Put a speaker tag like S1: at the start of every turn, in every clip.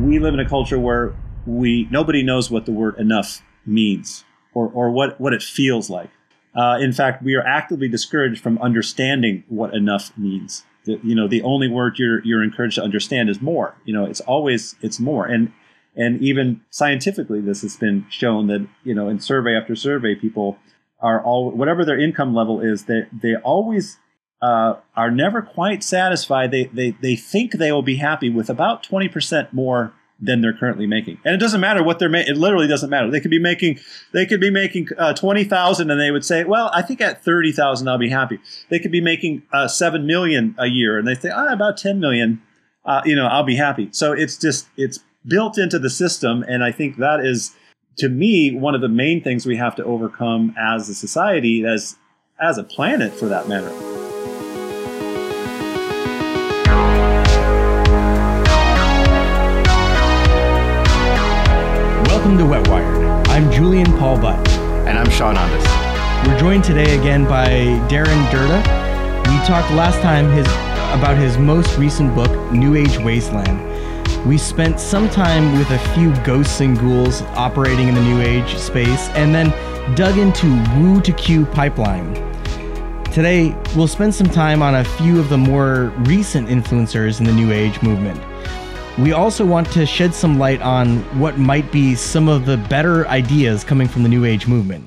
S1: we live in a culture where we nobody knows what the word enough means or, or what, what it feels like. Uh, in fact, we are actively discouraged from understanding what enough means. The, you know, the only word you're you're encouraged to understand is more. You know, it's always it's more, and and even scientifically, this has been shown that you know in survey after survey, people are all whatever their income level is, they they always uh, are never quite satisfied. They they they think they will be happy with about twenty percent more than they're currently making. And it doesn't matter what they're making. It literally doesn't matter. They could be making, they could be making uh, 20,000 and they would say, well, I think at 30,000, I'll be happy. They could be making uh, 7 million a year and they say, ah, about 10 million, uh, you know, I'll be happy. So it's just, it's built into the system. And I think that is, to me, one of the main things we have to overcome as a society, as, as a planet for that matter.
S2: Welcome to Wetwired. I'm Julian Paul Butt.
S3: And I'm Sean Ondas.
S2: We're joined today again by Darren Drda. We talked last time his about his most recent book, New Age Wasteland. We spent some time with a few ghosts and ghouls operating in the New Age space, and then dug into Woo to Q pipeline. Today, we'll spend some time on a few of the more recent influencers in the New Age movement. We also want to shed some light on what might be some of the better ideas coming from the New Age movement.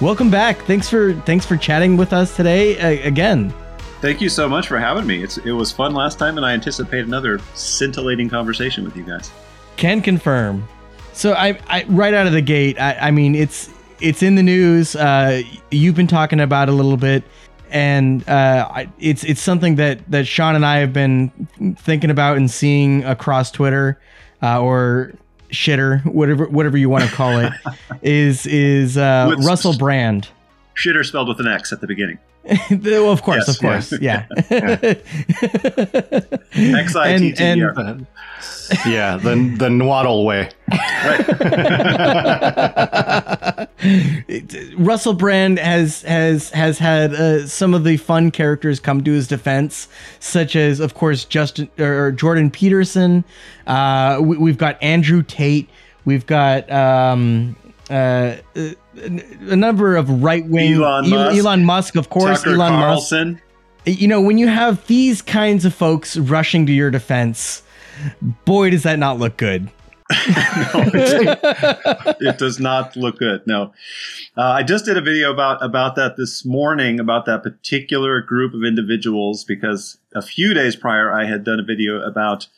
S2: Welcome back. Thanks for thanks for chatting with us today uh, again.
S1: Thank you so much for having me. It's, it was fun last time, and I anticipate another scintillating conversation with you guys.
S2: Can confirm. So I, I right out of the gate, I, I mean it's it's in the news. Uh, you've been talking about a little bit and uh, it's it's something that that Sean and I have been thinking about and seeing across Twitter uh, or shitter, whatever whatever you want to call it, is is uh, Russell Brand.
S1: Shitter spelled with an X at the beginning.
S2: well, of course, yes, of course, yeah.
S1: X I T T E R.
S3: Yeah, the the Nwaddle way.
S2: Russell Brand has has has had uh, some of the fun characters come to his defense, such as, of course, Justin or Jordan Peterson. Uh, we, have got Andrew Tate. We've got um, uh, a number of right wing
S1: Elon, Musk,
S2: Elon Musk, of course,
S1: Tucker
S2: Elon
S1: Carlson.
S2: Musk. You know, when you have these kinds of folks rushing to your defense, boy, does that not look good. no,
S1: it does not look good. No, uh, I just did a video about about that this morning about that particular group of individuals because a few days prior I had done a video about,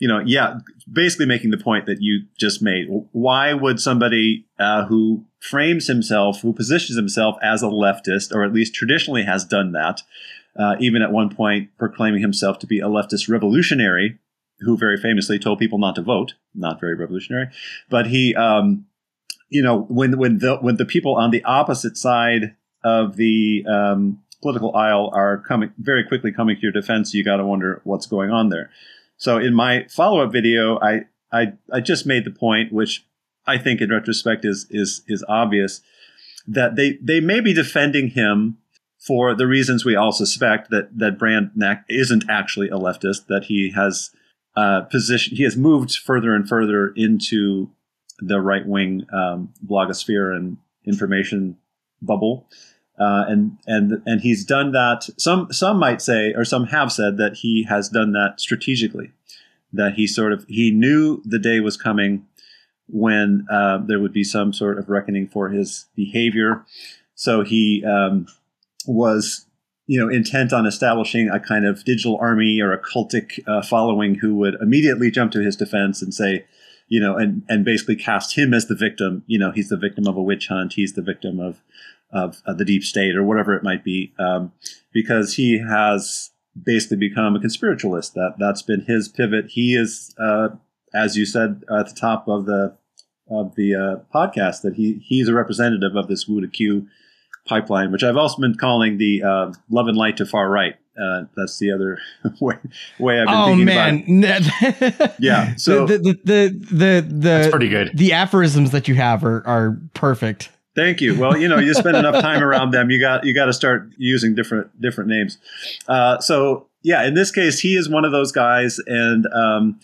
S1: you know, yeah, basically making the point that you just made. Why would somebody uh, who frames himself, who positions himself as a leftist, or at least traditionally has done that, uh, even at one point proclaiming himself to be a leftist revolutionary, who very famously told people not to vote, not very revolutionary, but he, um, you know, when when the when the people on the opposite side of the um, political aisle are coming very quickly coming to your defense, you got to wonder what's going on there. So in my follow up video, I, I I just made the point, which I think in retrospect is is is obvious, that they they may be defending him for the reasons we all suspect that that Brand isn't actually a leftist, that he has uh, position. He has moved further and further into the right wing um, blogosphere and information bubble, uh, and and and he's done that. Some some might say, or some have said that he has done that strategically. That he sort of he knew the day was coming when uh, there would be some sort of reckoning for his behavior. So he um, was you know, intent on establishing a kind of digital army or a cultic uh, following who would immediately jump to his defense and say, you know, and, and basically cast him as the victim. You know, he's the victim of a witch hunt. He's the victim of, of, of the deep state or whatever it might be, um, because he has basically become a conspiritualist. That that's been his pivot. He is, uh, as you said at the top of the of the uh, podcast, that he he's a representative of this Woo to Q pipeline, which I've also been calling the uh, love and light to far right. Uh, that's the other way, way I've been
S2: oh,
S1: thinking
S2: man.
S1: about it. Oh, man. Yeah. So
S2: the, the, the, the, the,
S3: that's pretty good.
S2: The aphorisms that you have are, are perfect.
S1: Thank you. Well, you know, you spend enough time around them, you got you got to start using different different names. Uh, so yeah, in this case, he is one of those guys, and um,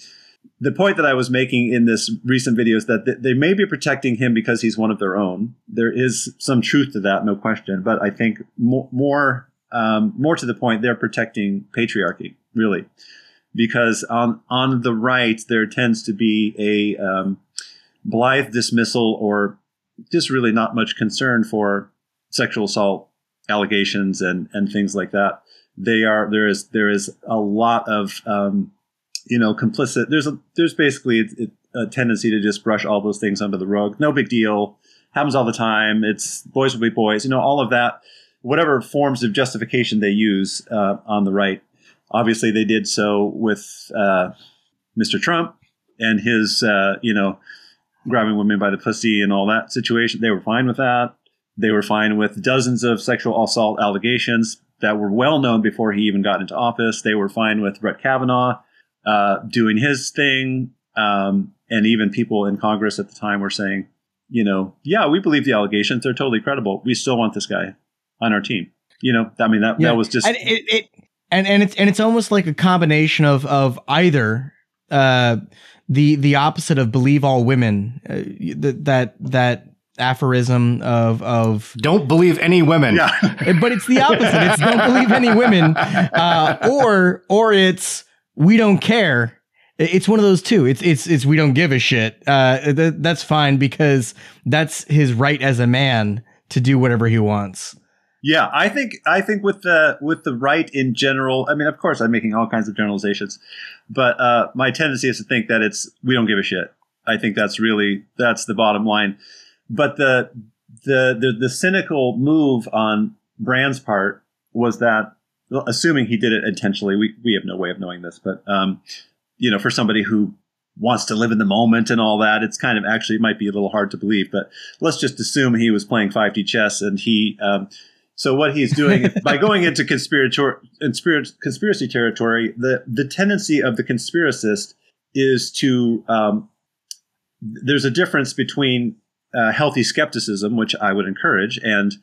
S1: the point that I was making in this recent video is that they may be protecting him because he's one of their own. There is some truth to that, no question. But I think more more, um, more to the point, they're protecting patriarchy, really, because on on the right there tends to be a um, blithe dismissal or just really not much concern for sexual assault allegations and and things like that. They are there is there is a lot of um, you know, complicit. There's a there's basically a, a tendency to just brush all those things under the rug. No big deal. Happens all the time. It's boys will be boys. You know, all of that. Whatever forms of justification they use uh, on the right. Obviously, they did so with uh, Mr. Trump and his, uh, you know, grabbing women by the pussy and all that situation. They were fine with that. They were fine with dozens of sexual assault allegations that were well known before he even got into office. They were fine with Brett Kavanaugh uh, doing his thing. Um, and even people in Congress at the time were saying, you know, yeah, we believe the allegations; they're totally credible. We still want this guy on our team. You know, I mean that
S2: yeah.
S1: that was just
S2: and it, it, and and it's and it's almost like a combination of of either uh, the the opposite of believe all women uh, that that aphorism of of
S3: don't believe any women.
S1: Yeah.
S2: but it's the opposite. It's don't believe any women, uh, or or it's we don't care. It's one of those two. It's it's it's we don't give a shit. Uh, th- that's fine because that's his right as a man to do whatever he wants.
S1: Yeah, I think I think with the with the right in general. I mean, of course, I'm making all kinds of generalizations, but uh, my tendency is to think that it's we don't give a shit. I think that's really that's the bottom line. But the the the, the cynical move on Brand's part was that assuming he did it intentionally, we, we have no way of knowing this, but, um, you know, for somebody who wants to live in the moment and all that, it's kind of actually, it might be a little hard to believe, but let's just assume he was playing 5D chess and he, um, so what he's doing by going into conspiracy, conspiracy territory, the, the tendency of the conspiracist is to, um, there's a difference between uh, healthy skepticism, which I would encourage, and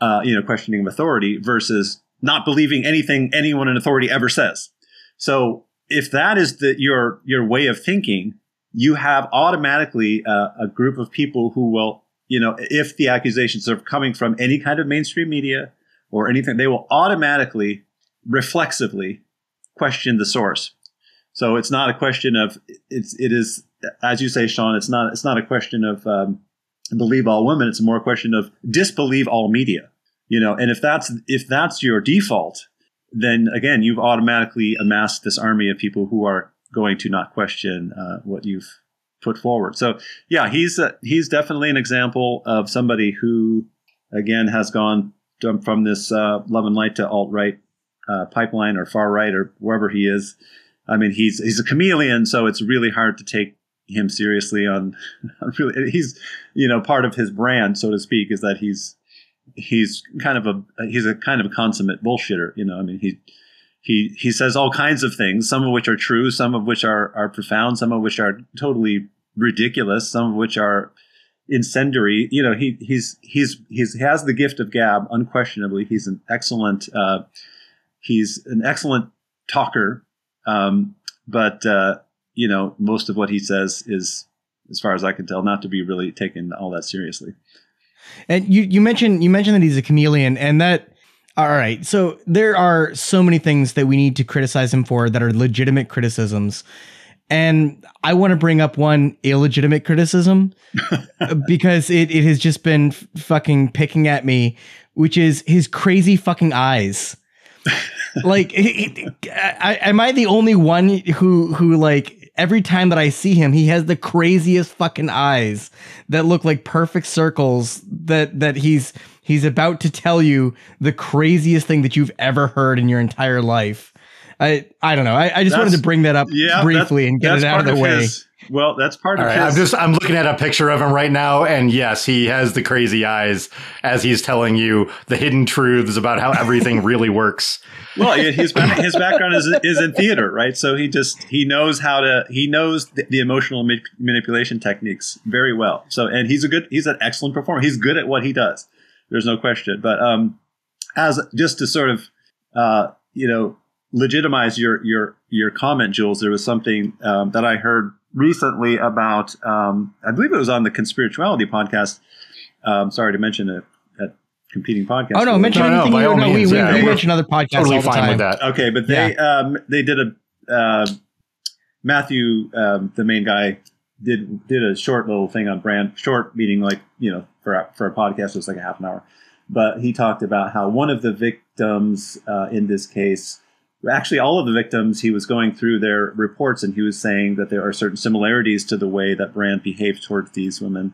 S1: uh, you know, questioning of authority versus not believing anything anyone in authority ever says. So if that is the, your your way of thinking, you have automatically uh, a group of people who will, you know, if the accusations are coming from any kind of mainstream media or anything, they will automatically, reflexively question the source. So it's not a question of it's it is as you say, Sean. It's not it's not a question of um, believe all women. It's more a question of disbelieve all media you know and if that's if that's your default then again you've automatically amassed this army of people who are going to not question uh, what you've put forward so yeah he's uh, he's definitely an example of somebody who again has gone from this uh, love and light to alt right uh, pipeline or far right or wherever he is i mean he's he's a chameleon so it's really hard to take him seriously on, on really he's you know part of his brand so to speak is that he's he's kind of a he's a kind of a consummate bullshitter. You know, I mean he he he says all kinds of things, some of which are true, some of which are are profound, some of which are totally ridiculous, some of which are incendiary. You know, he he's he's he's he has the gift of gab, unquestionably. He's an excellent uh, he's an excellent talker, um, but uh, you know, most of what he says is, as far as I can tell, not to be really taken all that seriously.
S2: And you you mentioned you mentioned that he's a chameleon, and that all right. So there are so many things that we need to criticize him for that are legitimate criticisms. And I want to bring up one illegitimate criticism because it, it has just been f- fucking picking at me, which is his crazy fucking eyes. like, it, it, I, am I the only one who who like every time that I see him, he has the craziest fucking eyes that look like perfect circles that that he's he's about to tell you the craziest thing that you've ever heard in your entire life. I I don't know. I, I just that's, wanted to bring that up yeah, briefly and get it out of the way. His,
S1: well, that's part All of
S3: right,
S1: his.
S3: I'm just I'm looking at a picture of him right now, and yes, he has the crazy eyes as he's telling you the hidden truths about how everything really works.
S1: Well, his his background is is in theater, right? So he just he knows how to he knows the, the emotional ma- manipulation techniques very well. So and he's a good he's an excellent performer. He's good at what he does. There's no question. But um, as just to sort of uh, you know legitimize your your your comment, Jules, there was something um, that I heard recently about. Um, I believe it was on the Conspirituality podcast. Um, sorry to mention a, a competing podcast.
S2: Oh no, mention
S3: No, no,
S2: anything
S3: by
S2: you
S3: all.
S2: We,
S3: means,
S2: we,
S3: yeah,
S2: we
S3: we're
S2: mention other podcasts
S3: Totally
S2: all the
S3: fine
S2: time.
S3: with that.
S1: Okay, but they um, they did a uh, Matthew, um, the main guy, did did a short little thing on brand. Short meaning like you know for a, for a podcast it was like a half an hour, but he talked about how one of the victims uh, in this case. Actually, all of the victims, he was going through their reports and he was saying that there are certain similarities to the way that Brand behaved towards these women.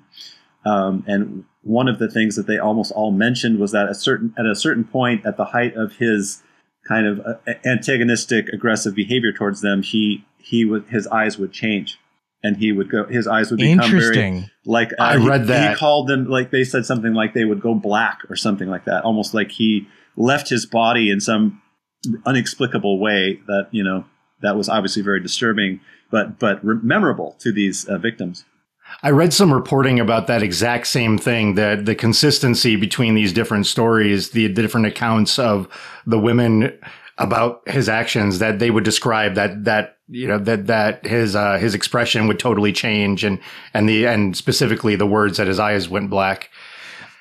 S1: Um, and one of the things that they almost all mentioned was that a certain at a certain point at the height of his kind of uh, antagonistic, aggressive behavior towards them, he he would his eyes would change, and he would go. His eyes would become very
S2: Interesting.
S1: like uh,
S3: I
S1: he-
S3: read
S1: He
S3: that.
S1: called them like they said something like they would go black or something like that, almost like he left his body in some unexplicable way that you know that was obviously very disturbing, but but re- memorable to these uh, victims.
S3: I read some reporting about that exact same thing that the consistency between these different stories, the, different accounts of the women about his actions that they would describe that that you know that that his uh, his expression would totally change and and the and specifically the words that his eyes went black.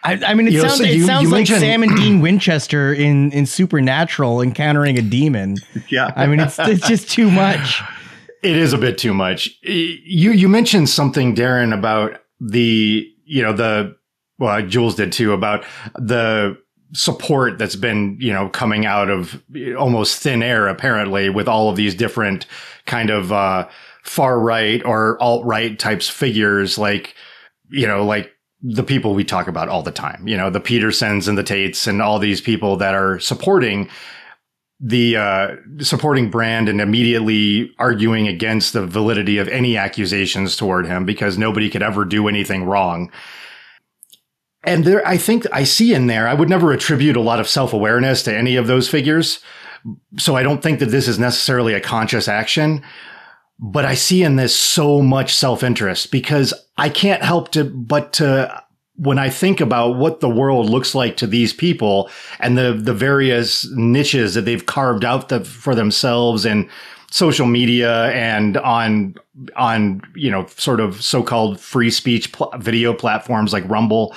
S2: I, I mean, it
S3: You know,
S2: sounds
S3: so
S2: it
S3: you-
S2: sounds
S3: you
S2: like Sam and Dean Winchester in in Supernatural encountering a demon.
S1: Yeah,
S2: I mean, it's it's just too much.
S3: It is a bit too much. You you mentioned something, Darren, about the you know the well, Jules did too about the support that's been you know coming out of almost thin air apparently with all of these different kind of uh, far right or alt right types figures like you know like the people we talk about all the time you know the petersons and the tates and all these people that are supporting the uh, supporting brand and immediately arguing against the validity of any accusations toward him because nobody could ever do anything wrong. And there, I think I see in there, I would never attribute a lot of self awareness to any of those figures. So I don't think that this is necessarily a conscious action, but I see in this so much self interest because I can't help to, but to, when I think about what the world looks like to these people and the, the various niches that they've carved out the, for themselves and social media and on, on, you know, sort of so-called free speech pl- video platforms like Rumble,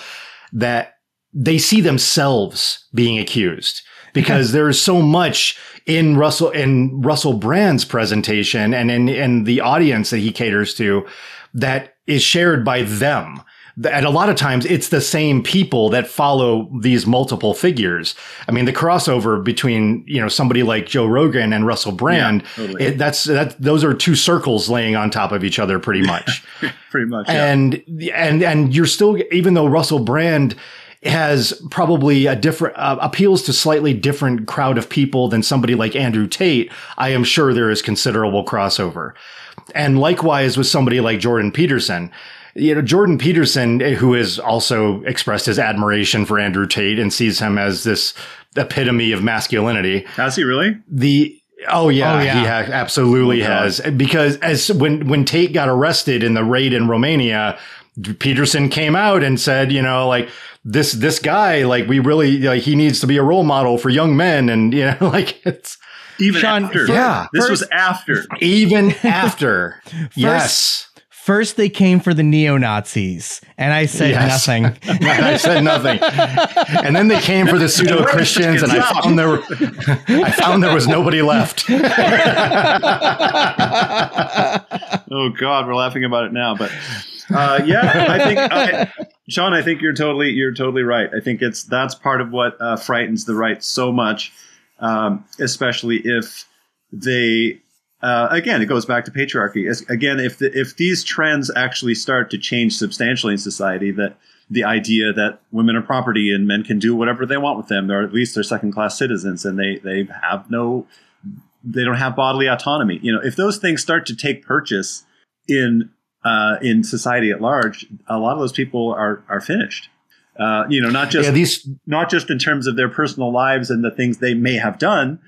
S3: that they see themselves being accused because there's so much in Russell in Russell Brand's presentation and in, in the audience that he caters to that is shared by them. And a lot of times it's the same people that follow these multiple figures. I mean, the crossover between, you know, somebody like Joe Rogan and Russell Brand,
S1: Yeah, totally.
S3: it, that's, that, those are two circles laying on top of each other pretty much
S1: pretty much. Yeah.
S3: and and and you're still even though Russell Brand has probably a different uh, appeals to slightly different crowd of people than somebody like Andrew Tate I am sure there is considerable crossover. And likewise with somebody like Jordan Peterson. You know Jordan Peterson eh, who has also expressed his admiration for Andrew Tate and sees him as this epitome of masculinity.
S1: Has he really?
S3: the oh yeah,
S2: Oh, yeah.
S3: he ha- absolutely
S1: Oh,
S3: has. Because as when when Tate got arrested in the raid in Romania, Peterson came out and said, you know, like this this guy, like we really like he needs to be a role model for young men, and you know, like it's
S1: Even
S2: Sean,
S1: after.
S3: yeah.
S1: This was after.
S3: even after yes.
S2: First, they came for the neo Nazis, and I said
S3: Yes.
S2: nothing.
S3: I said nothing, and then they came for the pseudo Christians, and I found there, I found there was nobody left.
S1: Oh God, we're laughing about it now, but uh, yeah, I think I, Sean, I think you're totally you're totally right. I think it's that's part of what uh, frightens the right so much, um, especially if they. Uh, again, it goes back to patriarchy. As, again, if the, if these trends actually start to change substantially in society, that the idea that women are property and men can do whatever they want with them, or at least they're second class citizens, and they they have no they don't have bodily autonomy. You know, if those things start to take purchase in uh, in society at large, a lot of those people are are finished. Uh, you know, not just
S3: yeah, these
S1: not just in terms of their personal lives and the things they may have done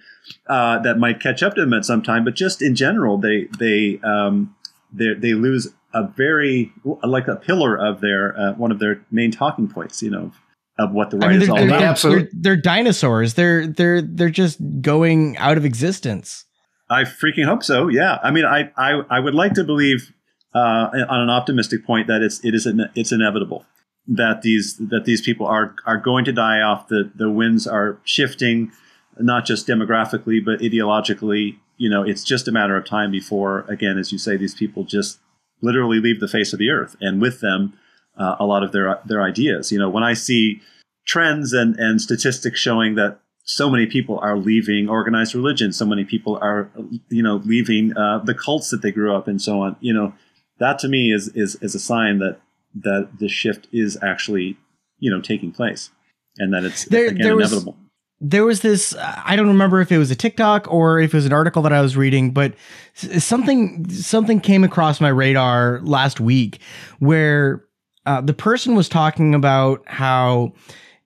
S1: uh, that might catch up to them at some time, but just in general, they they um, they they lose a very like a pillar of their uh, one of their main talking points. You know, of what the right I mean, is all about.
S2: Absolutely. They're, they're dinosaurs. They're they're they're just going out of existence.
S1: I freaking hope so. Yeah. I mean, I I, I would like to believe uh, on an optimistic point that it's it is it's inevitable that these that these people are are going to die off. The the winds are shifting, not just demographically but ideologically. You know, it's just a matter of time before, again, as you say, these people just literally leave the face of the earth, and with them, uh, a lot of their their ideas. You know, when I see trends and and statistics showing that so many people are leaving organized religion, so many people are, you know, leaving uh, the cults that they grew up in, so on. You know, that to me is is is a sign that that the shift is actually, you know, taking place, and that it's there, again there inevitable.
S2: Was, there was this i don't remember if it was a tiktok or if it was an article that i was reading but something something came across my radar last week where uh, the person was talking about how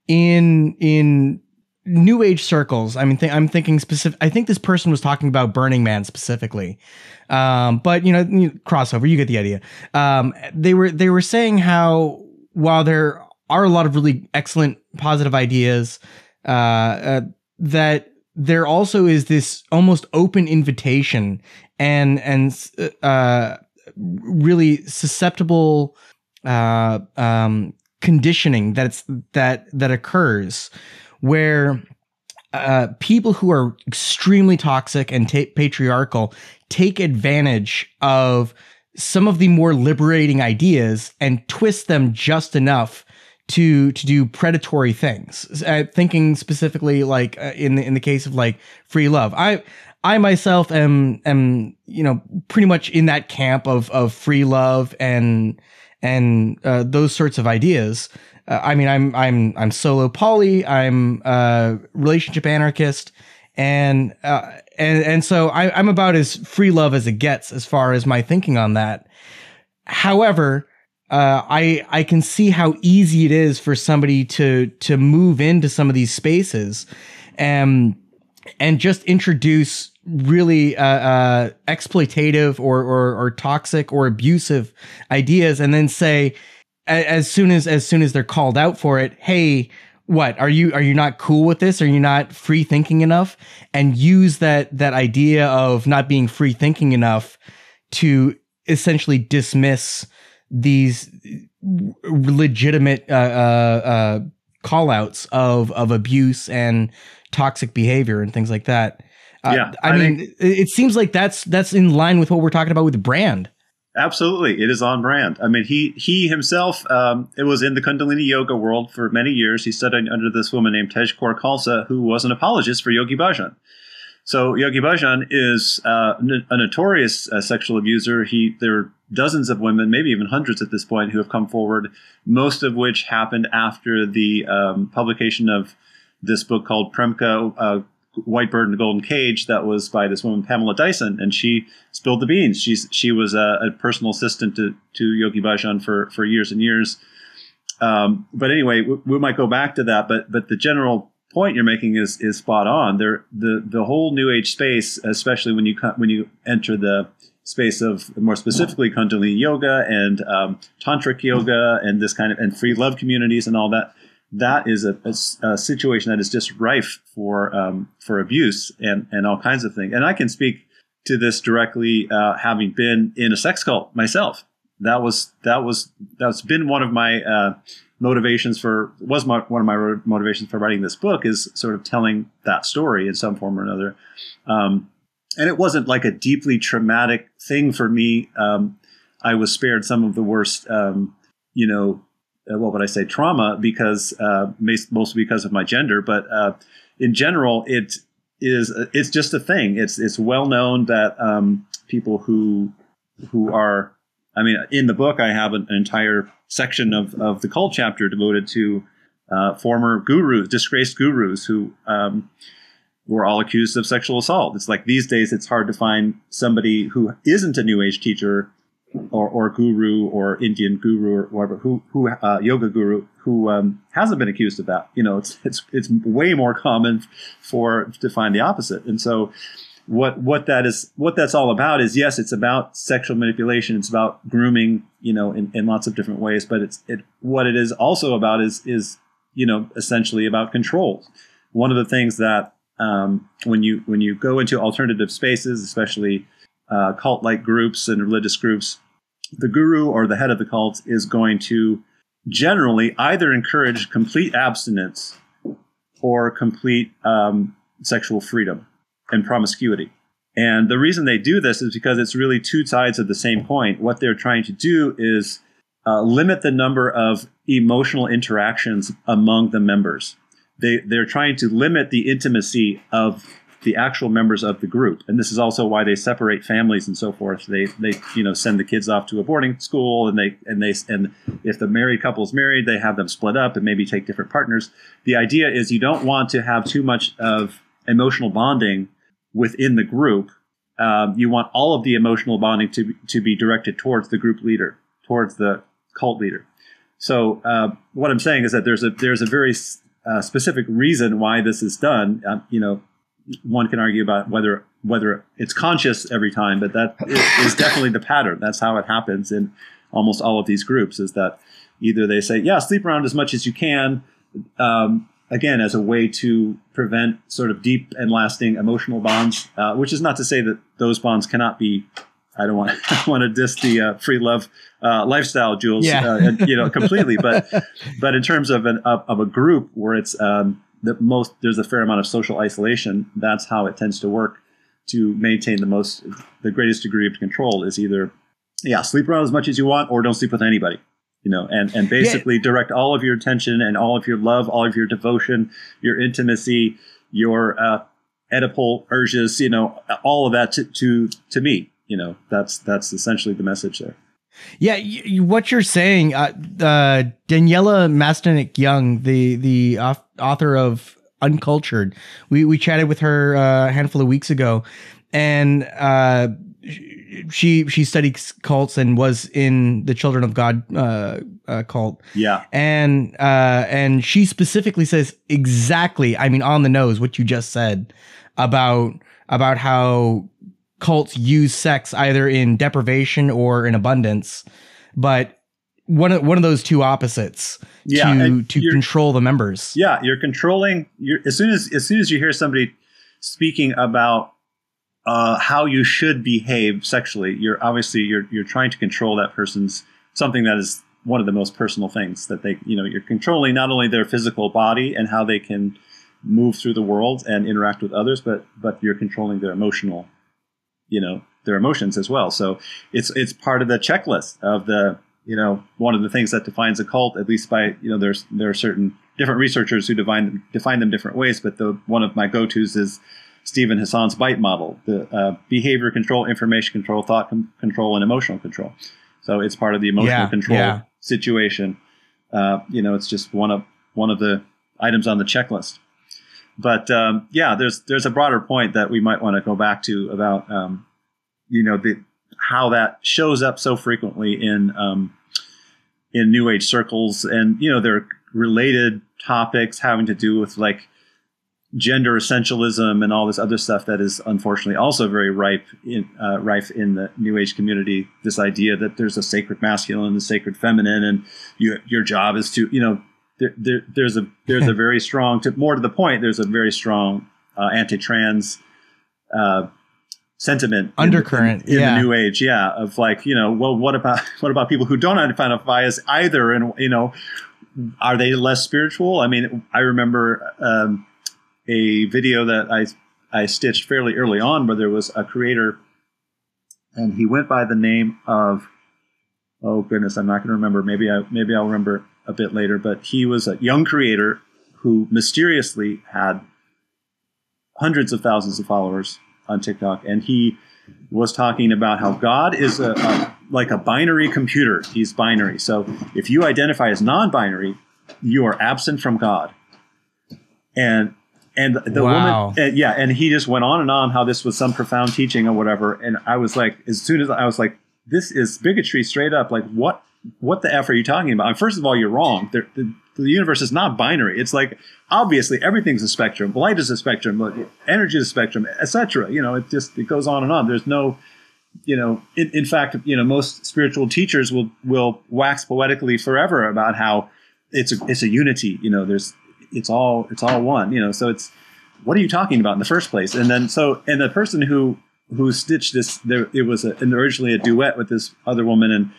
S2: in in new age circles. I mean th- i'm thinking specific i think this person was talking about burning man specifically. Um, but you know crossover you get the idea. Um, they were they were saying how while there are a lot of really excellent positive ideas uh, uh, that there also is this almost open invitation and and uh, really susceptible uh, um, conditioning that's that that occurs where uh, people who are extremely toxic and patriarchal take advantage of some of the more liberating ideas and twist them just enough to to do predatory things. Uh, thinking specifically, like uh, in the, in the case of like free love, I I myself am am you know pretty much in that camp of of free love and and uh, those sorts of ideas. Uh, I mean, I'm I'm I'm solo poly. I'm a relationship anarchist, and uh, and and so I, I'm about as free love as it gets as far as my thinking on that. However, uh, I I can see how easy it is for somebody to to move into some of these spaces, and and just introduce really uh, uh, exploitative or, or or toxic or abusive ideas, and then say as soon as as soon as they're called out for it, hey, what are you are you not cool with this? Are you not free thinking enough? And use that that idea of not being free thinking enough to essentially dismiss these legitimate uh, uh, uh, call outs of, of abuse and toxic behavior and things like that. Uh, yeah, I, I mean, think, it seems like that's that's in line with what we're talking about with brand.
S1: Absolutely, it is on brand. I mean, he he himself um, it was in the Kundalini yoga world for many years. He studied under this woman named Tej Kaur Khalsa, who was an apologist for Yogi Bhajan. So Yogi Bhajan is uh, a notorious uh, sexual abuser. He there are dozens of women, maybe even hundreds at this point, who have come forward. Most of which happened after the um, publication of this book called Premka. Uh, White Bird in the Golden Cage that was by this woman Pamela Dyson, and she spilled the beans. She's she was a, a personal assistant to, to Yogi Bhajan for for years and years. Um, but anyway, we, we, might go back to that. But but the general point you're making is is spot on. There, the the whole New Age space, especially when you when you enter the space of more specifically Kundalini yoga and um, tantric yoga and this kind of and free love communities and all that. That is a, a, a situation that is just rife for um, for abuse and and all kinds of things. And I can speak to this directly, uh, having been in a sex cult myself. That was that was that's been one of my uh, motivations for was my, one of my motivations for writing this book is sort of telling that story in some form or another. Um, and it wasn't like a deeply traumatic thing for me. Um, I was spared some of the worst, um, you know, uh, what would I say, trauma because uh, mostly because of my gender. But uh, in general, it is it's just a thing. It's it's well known that um, people who who are I mean, in the book, I have an, an entire section of, of the cult chapter devoted to uh, former gurus, disgraced gurus who um, were all accused of sexual assault. It's like these days, it's hard to find somebody who isn't a New Age teacher or, or guru or Indian guru or whatever, who, who uh, yoga guru who um, hasn't been accused of that. You know, it's it's it's way more common for to find the opposite. And so, what what that is what that's all about is yes it's about sexual manipulation it's about grooming you know in, in lots of different ways but it's it what it is also about is is you know, essentially about control. One of the things that um, when you when you go into alternative spaces, especially uh, cult-like groups and religious groups, the guru or the head of the cult is going to generally either encourage complete abstinence or complete um, sexual freedom and promiscuity. And the reason they do this is because it's really two sides of the same coin. What they're trying to do is uh, limit the number of emotional interactions among the members. They, they're trying to limit the intimacy of the actual members of the group. And this is also why they separate families and so forth. They they you know send the kids off to a boarding school and they and they and if the married couple is married, they have them split up and maybe take different partners. The idea is you don't want to have too much of emotional bonding within the group. Um, you want all of the emotional bonding to to be directed towards the group leader, towards the cult leader. So uh, what I'm saying is that there's a there's a very uh, specific reason why this is done. Uh, you know, one can argue about whether whether it's conscious every time, but that is, is definitely the pattern. That's how it happens in almost all of these groups. Is that either they say, "Yeah, sleep around as much as you can," um, again as a way to prevent sort of deep and lasting emotional bonds, uh, which is not to say that those bonds cannot be. I don't want I want to diss the uh, free love uh, lifestyle, Jules.
S2: Yeah.
S1: Uh, you know, completely. But but in terms of an of, of a group where it's um, the most there's a fair amount of social isolation. That's how it tends to work to maintain the most the greatest degree of control is either yeah sleep around as much as you want or don't sleep with anybody you know and and basically yeah. direct all of your attention and all of your love all of your devotion your intimacy your uh oedipal urges you know all of that to to, to me you know that's that's essentially the message there
S2: yeah, you, what you're saying, uh, uh, Daniella Mestyanek Young, the the author of Uncultured, we we chatted with her uh, a handful of weeks ago, and uh, she she studies cults and was in the Children of God uh, uh, cult.
S1: Yeah,
S2: and uh, and she specifically says exactly, I mean, on the nose, what you just said about about how cults use sex either in deprivation or in abundance, but one of one of those two opposites yeah, to to control the members.
S1: Yeah, you're controlling. You're, as soon as as soon as you hear somebody speaking about uh, how you should behave sexually, you're obviously you're you're trying to control that person's something that is one of the most personal things that they you know you're controlling not only their physical body and how they can move through the world and interact with others, but but you're controlling their emotional you know their emotions as well. So it's it's part of the checklist of the you know one of the things that defines a cult, at least by you know there's there are certain different researchers who define define them different ways, but the one of my go tos is Steven Hassan's BITE model, the uh, behavior control, information control, thought com- control, and emotional control. So it's part of the emotional yeah, control yeah. situation. Uh, you know, it's just one of one of the items on the checklist. But um, yeah, there's there's a broader point that we might want to go back to about um, you know the how that shows up so frequently in um, in New Age circles, and you know there are related topics having to do with like gender essentialism and all this other stuff that is unfortunately also very ripe in uh, rife in the New Age community. This idea that there's a sacred masculine and a sacred feminine, and you, your job is to you know there, there, there's a there's a very strong to, more to the point there's a very strong uh, anti-trans uh, sentiment
S2: undercurrent
S1: in, in, in
S2: yeah.
S1: the new age yeah of like you know well what about what about people who don't identify as either? And you know are they less spiritual? I mean i remember um, a video that i i stitched fairly early on where there was a creator and he went by the name of oh goodness i'm not going to remember. Maybe i maybe i'll remember a bit later, but he was a young creator who mysteriously had hundreds of thousands of followers on TikTok, and he was talking about how God is a, a, like a binary computer. He's binary. So if you identify as non-binary, you are absent from God. And and the wow. woman, yeah, and he just went on and on how this was some profound teaching or whatever. And I was like, as soon as I was like, this is bigotry straight up. Like, what what the f are you talking about? first of all, you're wrong. The, the, the, universe is not binary. It's like obviously everything's a spectrum. Light is a spectrum. Energy is a spectrum, etc. You know, it just it goes on and on. There's no, you know, in, in fact, you know, most spiritual teachers will will wax poetically forever about how it's a it's a unity. You know, there's it's all it's all one. You know, so it's what are you talking about in the first place? And then so and the person who who stitched this there it was a, originally a duet with this other woman and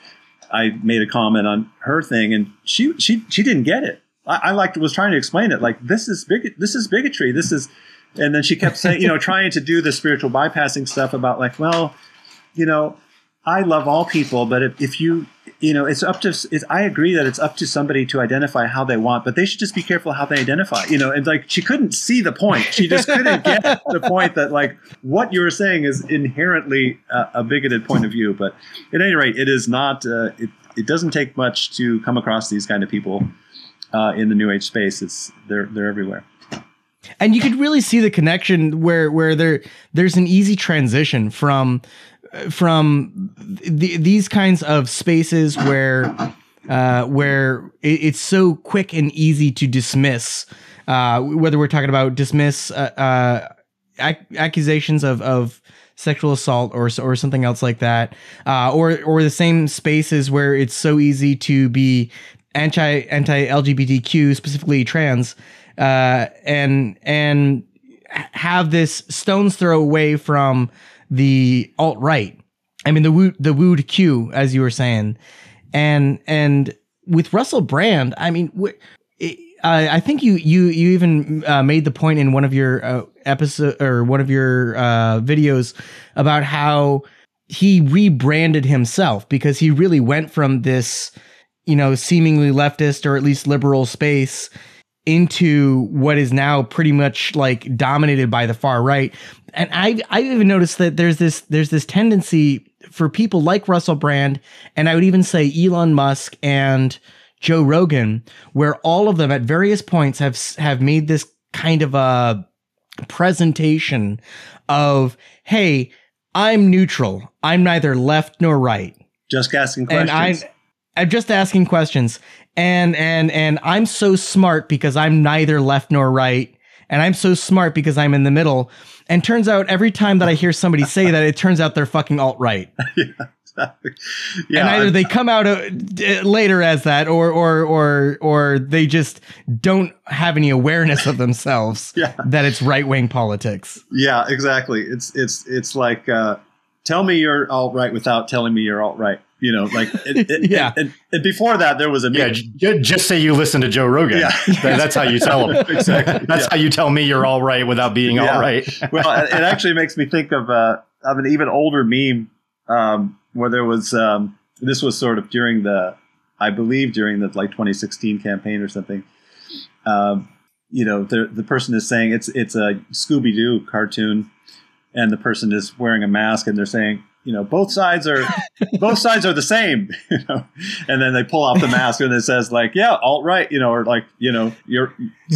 S1: I made a comment on her thing and she she she didn't get it. I, I like was trying to explain it like this is big this is bigotry. This is and then she kept saying you know trying to do the spiritual bypassing stuff about like well you know I love all people, but if, if you, you know, it's up to, it's, I agree that it's up to somebody to identify how they want, but they should just be careful how they identify, you know, and like she couldn't see the point. She just couldn't get the point that like what you were saying is inherently a, a bigoted point of view. But at any rate, it is not, uh, it, it doesn't take much to come across these kind of people uh, in the new age space. It's, they're, they're everywhere
S2: and you could really see the connection where where there there's an easy transition from from the, these kinds of spaces where uh, where it, it's so quick and easy to dismiss, uh, whether we're talking about dismiss uh, uh ac- accusations of, of sexual assault or or something else like that, uh, or or the same spaces where it's so easy to be anti anti LGBTQ, specifically trans, and and have this stone's throw away from the alt right. I mean the woo, the wooed Q, as you were saying, and and with Russell Brand, I mean, uh, I think you you you even uh, made the point in one of your uh, episode or one of your uh, videos about how he rebranded himself because he really went from this, you know, seemingly leftist or at least liberal space into what is now pretty much like dominated by the far right. And I've I've even noticed that there's this there's this tendency for people like Russell Brand and I would even say Elon Musk and Joe Rogan where all of them at various points have have made this kind of a presentation of hey, I'm neutral. I'm neither left nor right.
S1: Just asking questions.
S2: And I I'm just asking questions and and and I'm so smart because I'm neither left nor right, and I'm so smart because I'm in the middle. And turns out every time that I hear somebody say that, it turns out they're fucking alt right. yeah. Yeah, and either they come out uh, later as that, or or or or they just don't have any awareness of themselves yeah. that it's right wing politics.
S1: Yeah, exactly. It's it's it's like uh, tell me you're alt right without telling me you're alt right. You know, like it, it, yeah. And, and, before that, there was a meme
S3: yeah. J- just say you listen to Joe Rogan. Yeah. that's how you tell him. exactly. That's yeah. how you tell me you're all right without being yeah. all right.
S1: well, it actually makes me think of uh, of an even older meme um, where there was um, this was sort of during the I believe during the like 2016 campaign or something. Um, you know, the the person is saying it's it's a Scooby Doo cartoon, and the person is wearing a mask, and they're saying you know both sides are both sides are the same you know? And then they pull off the mask and it says like yeah alt right you know or like you know you're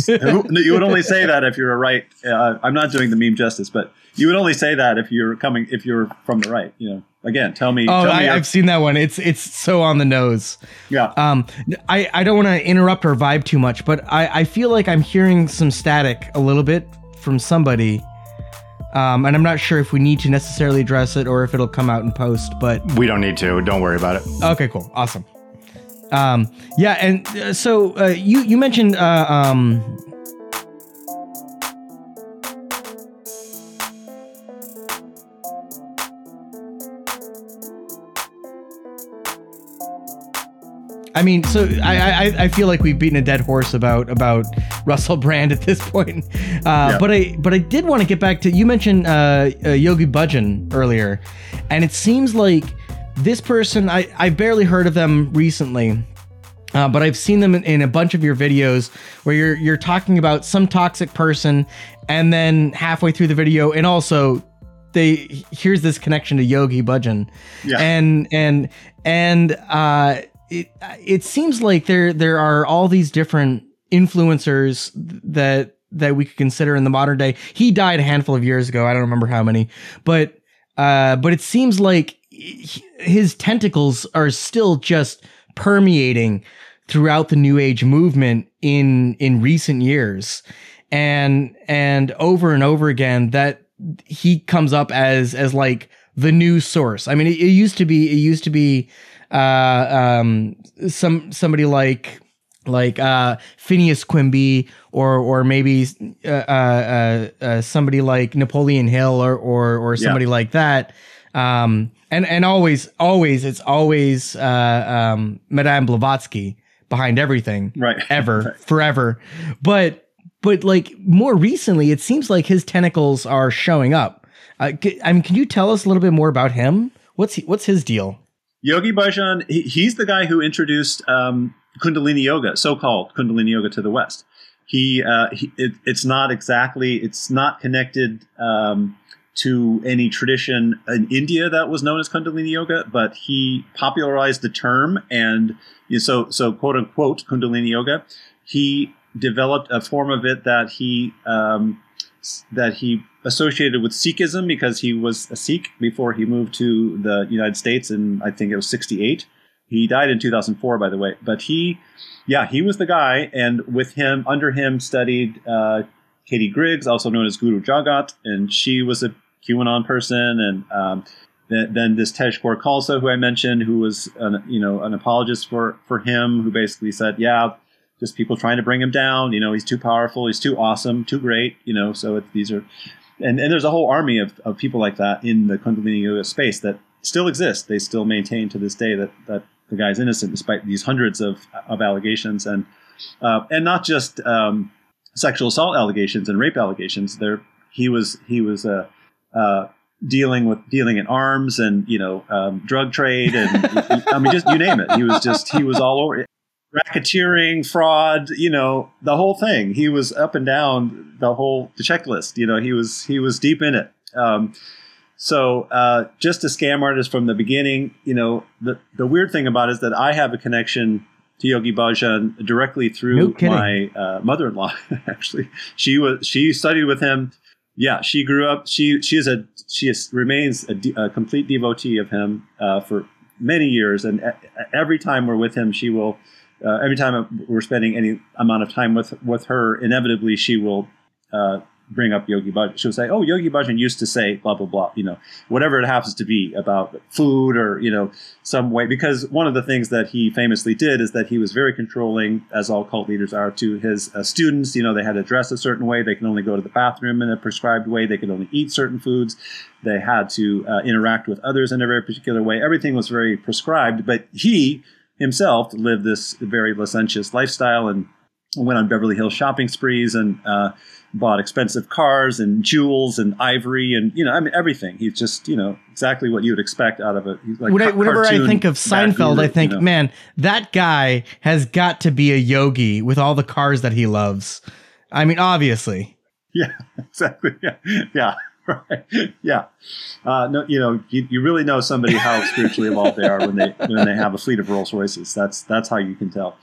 S1: you would only say that if you're a right uh, i'm not doing the meme justice but you would only say that if you're coming if you're from the right you know? Again tell me
S2: oh
S1: tell
S2: I, have seen that one. It's it's so on the nose.
S1: Yeah.
S2: Um i i don't want to interrupt or vibe too much but i i feel like i'm hearing some static a little bit from somebody um, and I'm not sure if we need to necessarily address it or if it'll come out in post, but
S3: we don't need to. Don't worry about it.
S2: Okay, cool, awesome. Um, yeah, and uh, so uh, you you mentioned uh, um, I mean, so I, I I feel like we've beaten a dead horse about about Russell Brand at this point. Uh, yeah. But I but I did want to get back to you mentioned uh, uh, Yogi Bhajan earlier, and it seems like this person I I've barely heard of them recently. Uh, but I've seen them in, in, a bunch of your videos where you're you're talking about some toxic person, and then halfway through the video, and also they here's this connection to Yogi Bhajan, yeah. and and and uh, it it seems like there there are all these different influencers that that we could consider in the modern day. He died a handful of years ago. I don't remember how many, but uh, but it seems like his tentacles are still just permeating throughout the new age movement in in recent years and and over and over again that he comes up as as like the new source i mean it, it used to be it used to be uh, um, some somebody like like uh, Phineas Quimby or or maybe uh, uh, uh, somebody like Napoleon Hill or or, or somebody yeah. like that. Um, and and always always it's always uh, um, Madame Blavatsky behind everything,
S1: right?
S2: Ever, right. forever. But but like more recently, it seems like his tentacles are showing up. Uh, I mean, can you tell us a little bit more about him? What's he, what's his deal?
S1: Yogi Bhajan, he, he's the guy who introduced um, Kundalini Yoga, so-called Kundalini Yoga, to the West. He, uh, he it, it's not exactly, it's not connected um, to any tradition in India that was known as Kundalini Yoga, but he popularized the term, and you know, so so quote unquote Kundalini Yoga. He developed a form of it that he um, that he associated with Sikhism because he was a Sikh before he moved to the United States in I think it was 68. He died in 2004, by the way. But he, yeah, he was the guy, and with him, under him, studied uh, Katie Griggs, also known as Guru Jagat, and she was a QAnon person, and um, then, then, this Tej Kaur Khalsa, who I mentioned, who was an, you know an apologist for for him, who basically said, yeah, just people trying to bring him down. You know, he's too powerful, he's too awesome, too great. You know, so it, these are, and, and there's a whole army of, of people like that in the Kundalini Yoga space that still exist. They still maintain to this day that that the guy's innocent despite these hundreds of of allegations and uh, and not just um, sexual assault allegations and rape allegations. There, he was he was uh, uh, dealing with dealing in arms and you know um, drug trade and I mean just you name it. He was just he was all over racketeering, fraud, you know, the whole thing. He was up and down the whole the checklist. You know, he was he was deep in it. Um, so uh, just a scam artist from the beginning. You know, the the weird thing about it is that I have a connection to Yogi Bhajan directly through
S2: no
S1: my uh, mother-in-law. Actually, she was she studied with him. Yeah, she grew up. She she is a she is, remains a, a, complete devotee of him uh, for many years, and every time we're with him, she will uh, every time we're spending any amount of time with with her, inevitably she will uh, bring up Yogi Bhajan. She'll say, "Oh, Yogi Bhajan used to say blah blah blah," you know, whatever it happens to be about food or you know some way. Because one of the things that he famously did is that he was very controlling, as all cult leaders are, to his uh, students. You know, they had to dress a certain way. They can only go to the bathroom in a prescribed way. They could only eat certain foods. They had to uh, interact with others in a very particular way. Everything was very prescribed, but he himself lived this very licentious lifestyle and went on Beverly Hills shopping sprees and uh, bought expensive cars and jewels and ivory and you know I mean everything. He's just you know exactly what you would expect out of it. Like
S2: I, whenever I think of Seinfeld, I think, you know. man, that guy has got to be a yogi with all the cars that he loves. I mean, obviously.
S1: Yeah, exactly. Yeah, yeah. right. Yeah. Uh, no, you know, you, you really know somebody how spiritually evolved they are when they when they have a fleet of Rolls Royces. That's that's how you can tell.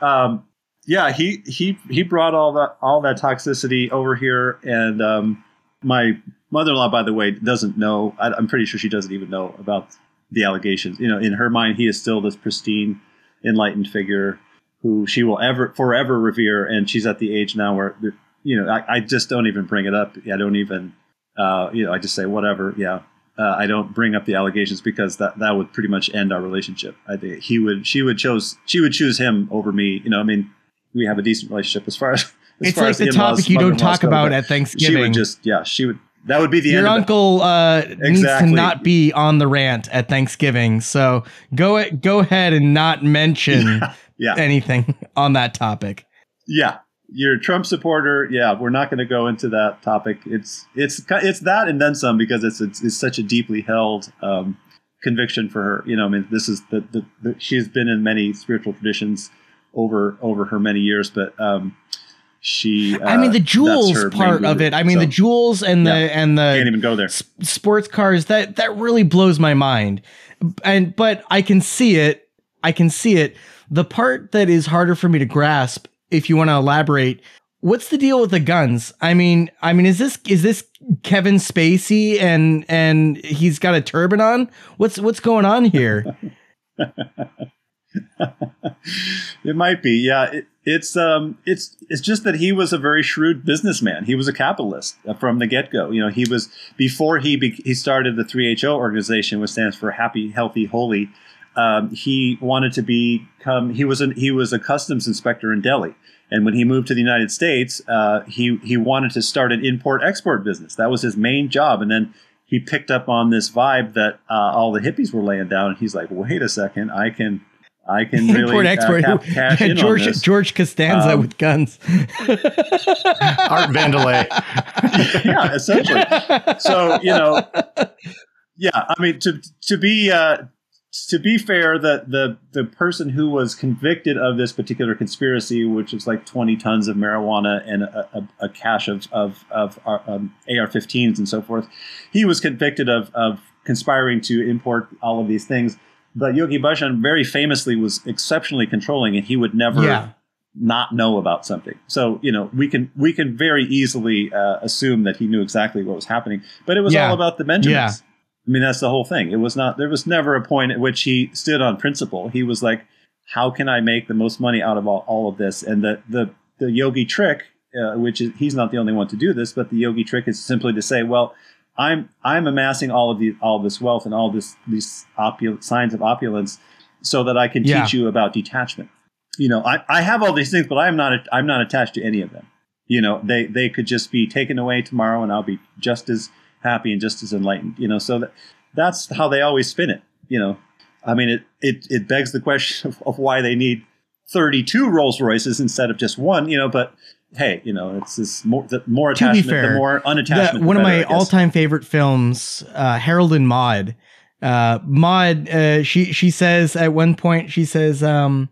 S1: Um, yeah, he he he brought all that all that toxicity over here, and um, my mother-in-law, by the way, doesn't know. I, I'm pretty sure she doesn't even know about the allegations. You know, in her mind, he is still this pristine, enlightened figure who she will ever forever revere, and she's at the age now where you know I, I just don't even bring it up. I don't even uh, you know, I just say whatever. Yeah, uh, I don't bring up the allegations because that that would pretty much end our relationship. I think he would, she would chose, she would choose him over me. You know, I mean, we have a decent relationship as far as. as
S2: it's far like as the, the topic you don't talk about at Thanksgiving.
S1: She would just, yeah, she would. That would be the
S2: Your uncle uh, exactly. needs to not be on the rant at Thanksgiving, so go go ahead and not mention yeah, yeah. anything on that topic.
S1: Yeah, you're a Trump supporter. Yeah, we're not going to go into that topic. It's it's it's that and then some because it's it's, it's such a deeply held um, conviction for her. You know, I mean, this is the, the, the she's been in many spiritual traditions over over her many years, but um, she. Uh,
S2: I mean, the jewels part of it. I mean, so, the jewels and the yeah, and the
S1: can't even go there.
S2: sports cars that that really blows my mind, and but I can see it. I can see it. The part that is harder for me to grasp if you want to elaborate, what's the deal with the guns? I mean, I mean, is this is this Kevin Spacey and and he's got a turban on? What's what's going on here?
S1: it might be, yeah. It, it's um, it's it's just that he was a very shrewd businessman. He was a capitalist from the get go. You know, he was before he be, he started the 3HO organization, which stands for Happy, Healthy, Holy um, he wanted to become he was an, he was a customs inspector in Delhi. And when he moved to the United States, uh, he he wanted to start an import export business. That was his main job. And then he picked up on this vibe that uh, all the hippies were laying down, and he's like, "Wait a second, I can." I can really
S2: Import export.
S1: Uh, cash in
S2: George
S1: on this.
S2: George Costanza
S1: Um,
S2: with guns.
S3: Art Vandelay.
S1: yeah, essentially. So you know, yeah. I mean, to to be uh, to be fair, the the the person who was convicted of this particular conspiracy, which is like twenty tons of marijuana and a, a, a cache of of, of um, AR-15s and so forth, he was convicted of of conspiring to import all of these things. But Yogi Bhajan very famously was exceptionally controlling, and he would never
S2: Yeah.
S1: not know about something. So you know we can we can very easily uh, assume that he knew exactly what was happening. But it was
S2: Yeah.
S1: all about the Benjamins.
S2: Yeah.
S1: I mean that's the whole thing. It was not there was never a point at which he stood on principle. He was like, how can I make the most money out of all, all of this? And the the the yogi trick, uh, which is he's not the only one to do this, but the yogi trick is simply to say, well. I'm I'm amassing all of the all this wealth and all this these opul- signs of opulence so that I can
S2: Yeah.
S1: teach you about detachment you know, I, I have all these things, but I'm not I'm not attached to any of them. You know, they they could just be taken away tomorrow, and I'll be just as happy and just as enlightened. You know, so that that's how they always spin it. You know, I mean, it it it begs the question of, of why they need 32 Rolls Royces instead of just one. You know, but hey, you know, it's this more the more
S2: To be
S1: attachment,
S2: fair,
S1: the more unattachment. the
S2: one of
S1: better, I
S2: my all-time favorite films, uh, Harold and Maude. Uh, Maude, uh, she she says at one point, she says, um,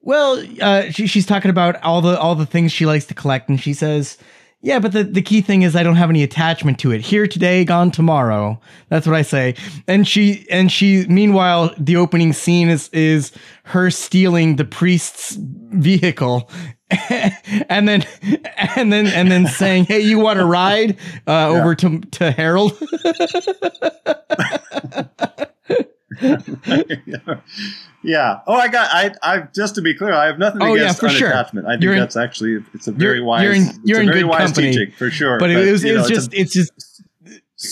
S2: "Well, uh, she, she's talking about all the all the things she likes to collect, and she says." Yeah, but the, the key thing is I don't have any attachment to it. Here today, gone tomorrow. That's what I say. And she and she meanwhile the opening scene is is her stealing the priest's vehicle and then and then and then saying, "Hey, you want to ride uh, over to to Harold?"
S1: yeah. Oh, I got. I. I. Just to be clear, I have nothing
S2: Oh, yeah,
S1: against
S2: sure.
S1: unattachment. I think
S2: in-
S1: that's actually it's a very
S2: You're-
S1: wise.
S2: you're in- you're
S1: a
S2: in
S1: very
S2: good
S1: wise
S2: company.
S1: teaching for sure.
S2: but it was
S1: know,
S2: was
S1: it's
S2: just
S1: a-
S2: it's just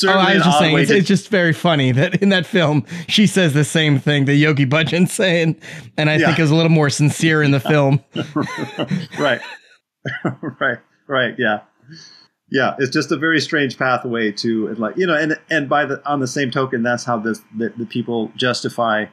S2: oh, I was just saying it's, it's just very funny that in that film she says the same thing that Yogi Bhajan's saying, and I
S1: Yeah.
S2: think it was a little more sincere in the film.
S1: right, right, right. Yeah, yeah. It's just a very strange pathway to like you know, and and by the on the same token, that's how this the, the people justify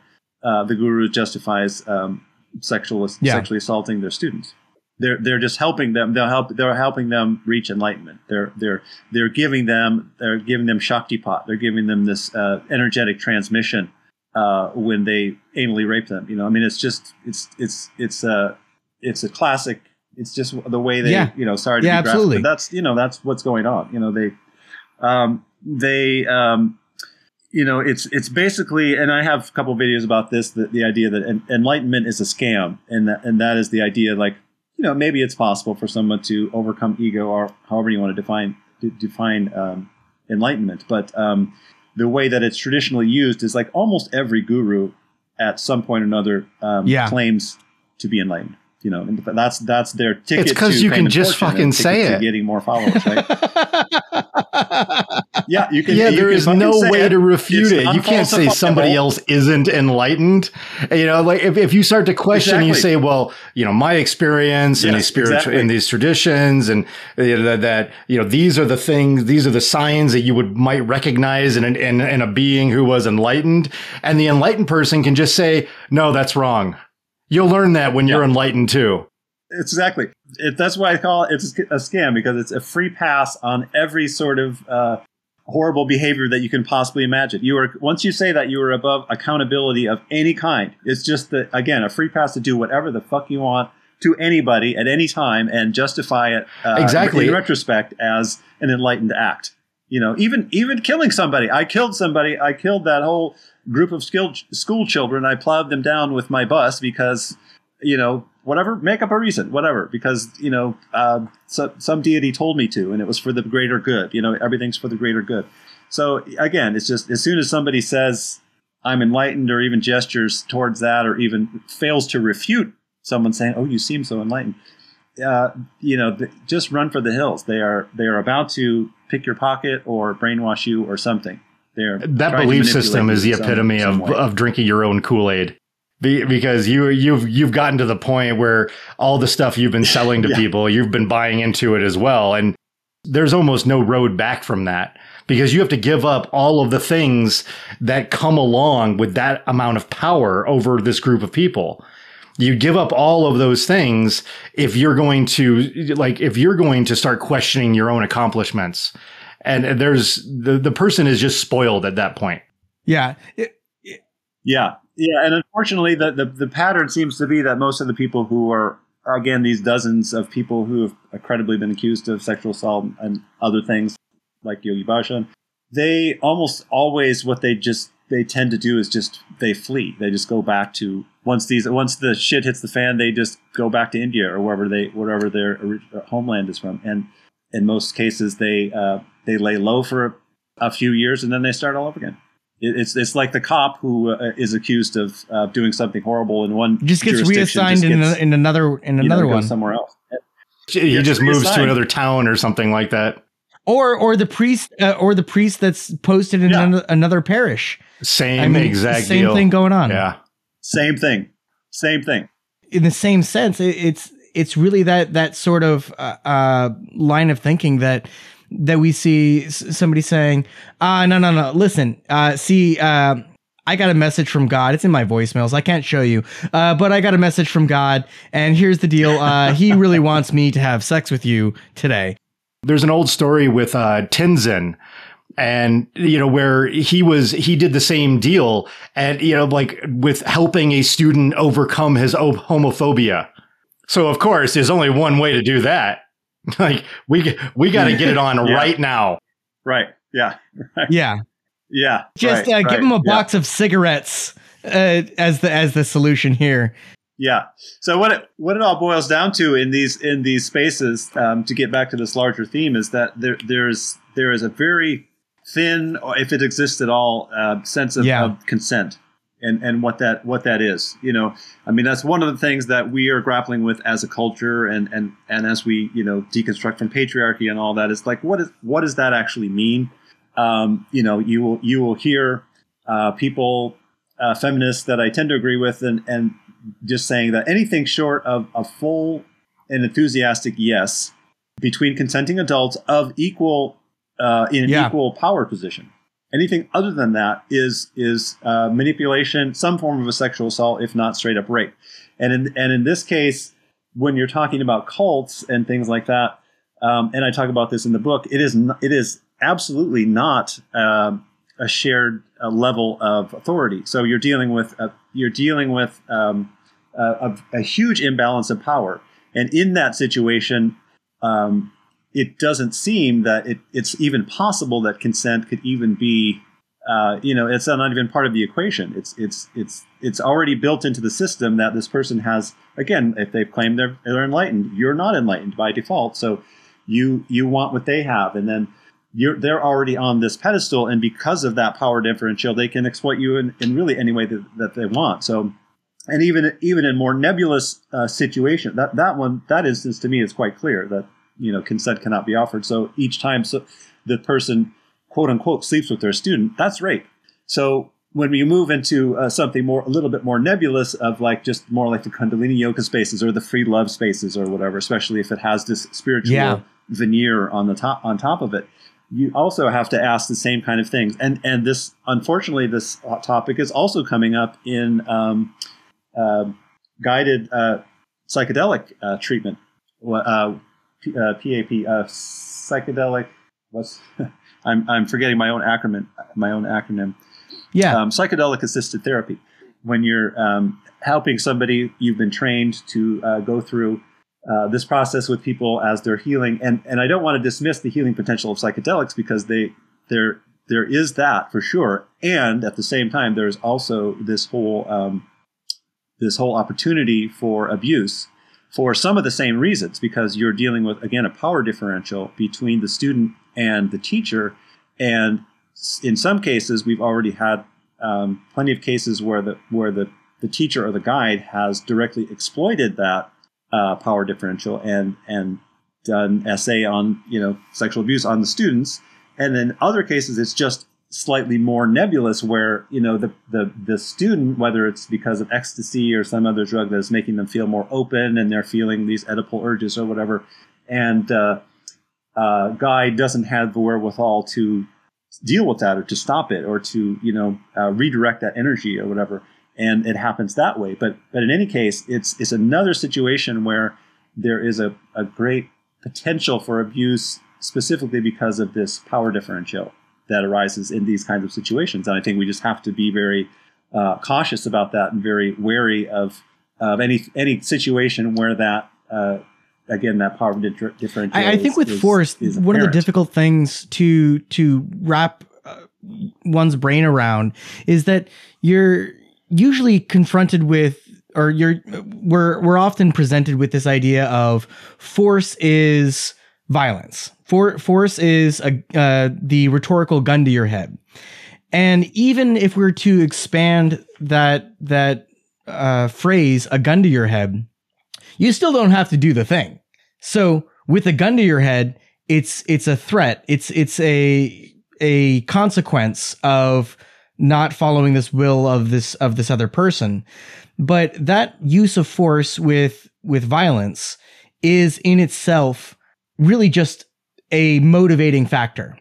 S1: uh, the guru justifies um, sexual
S2: Yeah.
S1: sexually assaulting their students. They're they're just helping them. They're help. They're helping them reach enlightenment. They're they're they're giving them they're giving them shaktipat. They're giving them this uh, energetic transmission uh, when they anally rape them. You know, I mean, it's just it's it's it's a it's a classic. It's just the way they
S2: Yeah.
S1: you know. Sorry to
S2: Yeah,
S1: be graphic,
S2: absolutely.
S1: but that's you know that's what's going on. You know they um, they um, you know it's it's basically and I have a couple videos about this the, the idea that en- enlightenment is a scam and that and that is the idea like you know maybe it's possible for someone to overcome ego or however you want to define de- define um, enlightenment but um, the way that it's traditionally used is like almost every guru at some point or another um,
S2: Yeah.
S1: claims to be enlightened you know that's that's their ticket
S3: It's 'cause
S1: to
S3: you can just fucking say it.
S1: getting more followers right yeah you can
S3: yeah,
S1: you
S3: there
S1: can
S3: is no way
S1: it.
S3: to refute
S1: It's
S3: it. You can't say somebody else isn't enlightened. You know, like if, if you start to question, you say, well, you know, my experience in
S1: Yes,
S3: these spiritual,
S1: exactly.
S3: in these traditions and uh, you know, that, that, you know, these are the things, these are the signs that you would might recognize in, an, in, in a being who was enlightened. And the enlightened person can just say, no, that's wrong. You'll learn that when you're
S1: Yeah.
S3: enlightened too.
S1: Exactly. It, that's why I call it it's a scam because it's a free pass on every sort of uh, horrible behavior that you can possibly imagine. You are once you say that you are above accountability of any kind. It's just that again a free pass to do whatever the fuck you want to anybody at any time and justify it uh,
S3: Exactly.
S1: in retrospect as an enlightened act. You know, even even killing somebody. I killed somebody. I killed that whole group of skilled school children. I plowed them down with my bus because you know, whatever, make up a reason, whatever, because, you know, uh, so, some deity told me to, and it was for the greater good. You know, everything's for the greater good. So again, it's just as soon as somebody says, I'm enlightened, or even gestures towards that, or even fails to refute someone saying, Oh, you seem so enlightened, uh, you know, just run for the hills. They are, they are about to pick your pocket or brainwash you or something. They're
S3: that belief system is the epitome
S1: some
S3: of, of drinking your own kool-aid. Be- because you you've you've gotten to the point where all the stuff you've been selling to
S1: Yeah.
S3: people you've been buying into it as well and there's almost no road back from that because you have to give up all of the things that come along with that amount of power over this group of people. You give up all of those things if you're going to like if you're going to start questioning your own accomplishments and there's the the person is just spoiled at that point
S2: Yeah. It-
S1: Yeah, yeah, and unfortunately, the, the the pattern seems to be that most of the people who are again these dozens of people who have credibly been accused of sexual assault and other things like Yogi Bhajan, they almost always what they just they tend to do is just they flee. They just go back to once these once the shit hits the fan, they just go back to India or wherever they wherever their ori- homeland is from, and in most cases they uh, they lay low for a, a few years and then they start all over again. It- It's it's like the cop who uh, is accused of uh, doing something horrible in one
S2: just gets
S1: jurisdiction,
S2: reassigned
S1: just
S2: in,
S1: gets,
S2: a, in another in
S1: you know,
S2: another one.
S1: somewhere else.
S3: he
S1: Gets
S3: just moves to another town or something like that
S2: or or the priest uh, or the priest that's posted in
S1: Yeah.
S2: an- another parish.
S3: same
S2: I mean,
S3: exact
S2: same
S3: deal
S2: thing going on.
S3: yeah
S1: Same thing, same thing.
S2: in the same sense, it, it's it's really that that sort of uh, uh, line of thinking that that we see somebody saying, "Ah, no, no, no. Listen, uh, see, uh, I got a message from God. It's in my voicemails. I can't show you, uh, but I got a message from God, and here's the deal. Uh, he really wants me to have sex with you today.
S3: There's an old story with uh, Tenzin, and you know where he was he did the same deal, and you know like with helping a student overcome his homophobia. So of course, there's only one way to do that. Like we we got to get it on
S1: Yeah.
S3: right now.
S1: Right? Yeah.
S2: Yeah,
S1: Yeah.
S2: just
S1: right,
S2: uh, give
S1: right,
S2: him a
S1: yeah.
S2: box of cigarettes uh, as the as the solution here.
S1: Yeah. So what it what it all boils down to in these in these spaces, um, to get back to this larger theme, is that there there's there is a very thin, or if it exists at all, uh, sense of,
S2: Yeah.
S1: of consent and and what that what that is. You know, I mean that's one of the things that we are grappling with as a culture, and and and as we you know deconstruct from patriarchy and all that. Is like what is what does that actually mean? Um, you know, you will you will hear uh, people uh, feminists that I tend to agree with, and and just saying that anything short of a full and enthusiastic yes between consenting adults of equal uh, in an
S2: Yeah.
S1: equal power position. Anything other than that is is uh, manipulation, some form of a sexual assault, if not straight up rape. And in and in this case, when you're talking about cults and things like that, um, and I talk about this in the book, it is it is absolutely not um, a shared uh, level of authority. So you're dealing with a, you're dealing with um, a, a, a huge imbalance of power, and in that situation, um, it doesn't seem that it, it's even possible that consent could even be. Uh, you know, it's not even part of the equation. It's it's it's it's already built into the system that this person has. Again, if they've claimed they're they're enlightened, you're not enlightened by default. So you you want what they have, and then you're they're already on this pedestal, and because of that power differential, they can exploit you in, in really any way that, that they want. So, and even even in more nebulous uh, situation, that that one that instance to me is quite clear that you know consent cannot be offered. So each time so the person quote unquote sleeps with their student, that's rape. So when you move into uh, something more a little bit more nebulous of like just more like the kundalini yoga spaces or the free love spaces or whatever especially if it has this spiritual
S2: Yeah.
S1: veneer on the top on top of it you also have to ask the same kind of things and and this unfortunately this topic is also coming up in um, uh, guided uh, psychedelic uh, treatment uh, P- uh, PAP uh, psychedelic what's I'm, I'm forgetting my own acronym my own acronym.
S2: Yeah,
S1: um, psychedelic assisted therapy. When you're um, helping somebody you've been trained to uh, go through uh, this process with people as they're healing. And and I don't want to dismiss the healing potential of psychedelics because they there there is that for sure. And at the same time there's also this whole um, this whole opportunity for abuse for some of the same reasons because you're dealing with again a power differential between the student and the teacher. And in some cases we've already had um, plenty of cases where the where the, the teacher or the guide has directly exploited that uh, power differential and and done SA on you know sexual abuse on the students. And in other cases it's just slightly more nebulous where you know the, the the student whether it's because of ecstasy or some other drug that is making them feel more open and they're feeling these Oedipal urges or whatever and uh, uh, guy doesn't have the wherewithal to deal with that or to stop it or to you know uh, redirect that energy or whatever and it happens that way. But but in any case it's it's another situation where there is a, a great potential for abuse specifically because of this power differential that arises in these kinds of situations and i think we just have to be very uh, cautious about that and very wary of of any any situation where that uh, again that power differential.
S2: I, I think with is, force, is one of the difficult things to to wrap uh, one's brain around is that you're usually confronted with or you're we're we're often presented with this idea of force is violence. For, force is a, uh, the rhetorical gun to your head. And even if we are to expand that that uh, phrase, a gun to your head, you still don't have to do the thing. So with a gun to your head, it's it's a threat. It's it's a a consequence of not following this will of this of this other person. But that use of force with with violence is in itself really just a motivating factor.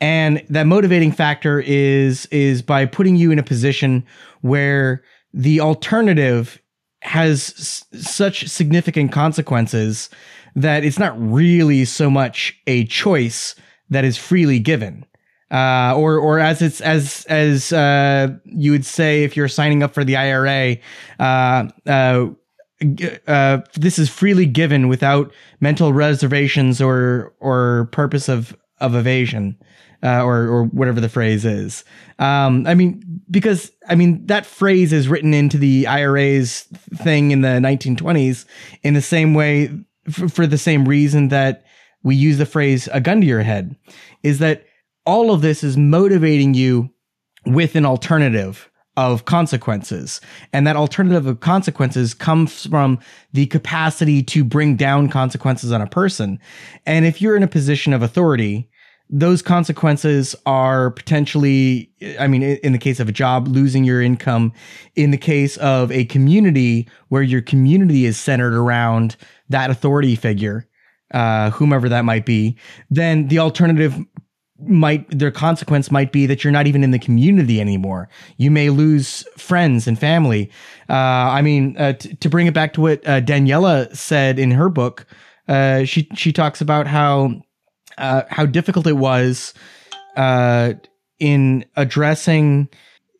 S2: And that motivating factor is is by putting you in a position where the alternative has s- such significant consequences that it's not really so much a choice that is freely given. Uh, or, or as it's as as uh, you would say if you're signing up for the IRA, uh, uh, this is freely given without mental reservations or or purpose of of evasion uh, or or whatever the phrase is. Um, I mean, because I mean that phrase is written into the IRA's thing in the 1920s in the same way f- for the same reason that we use the phrase "a gun to your head," is that all of this is motivating you with an alternative of consequences. And that alternative of consequences comes from the capacity to bring down consequences on a person. And if you're in a position of authority, those consequences are potentially, I mean, in the case of a job, losing your income. In the case of a community where your community is centered around that authority figure, uh, whomever that might be, then the alternative might their consequence might be that you're not even in the community anymore. You may lose friends and family. Uh, I mean, uh, t- to bring it back to what uh, Daniella said in her book, uh, she she talks about how uh, how difficult it was uh, in addressing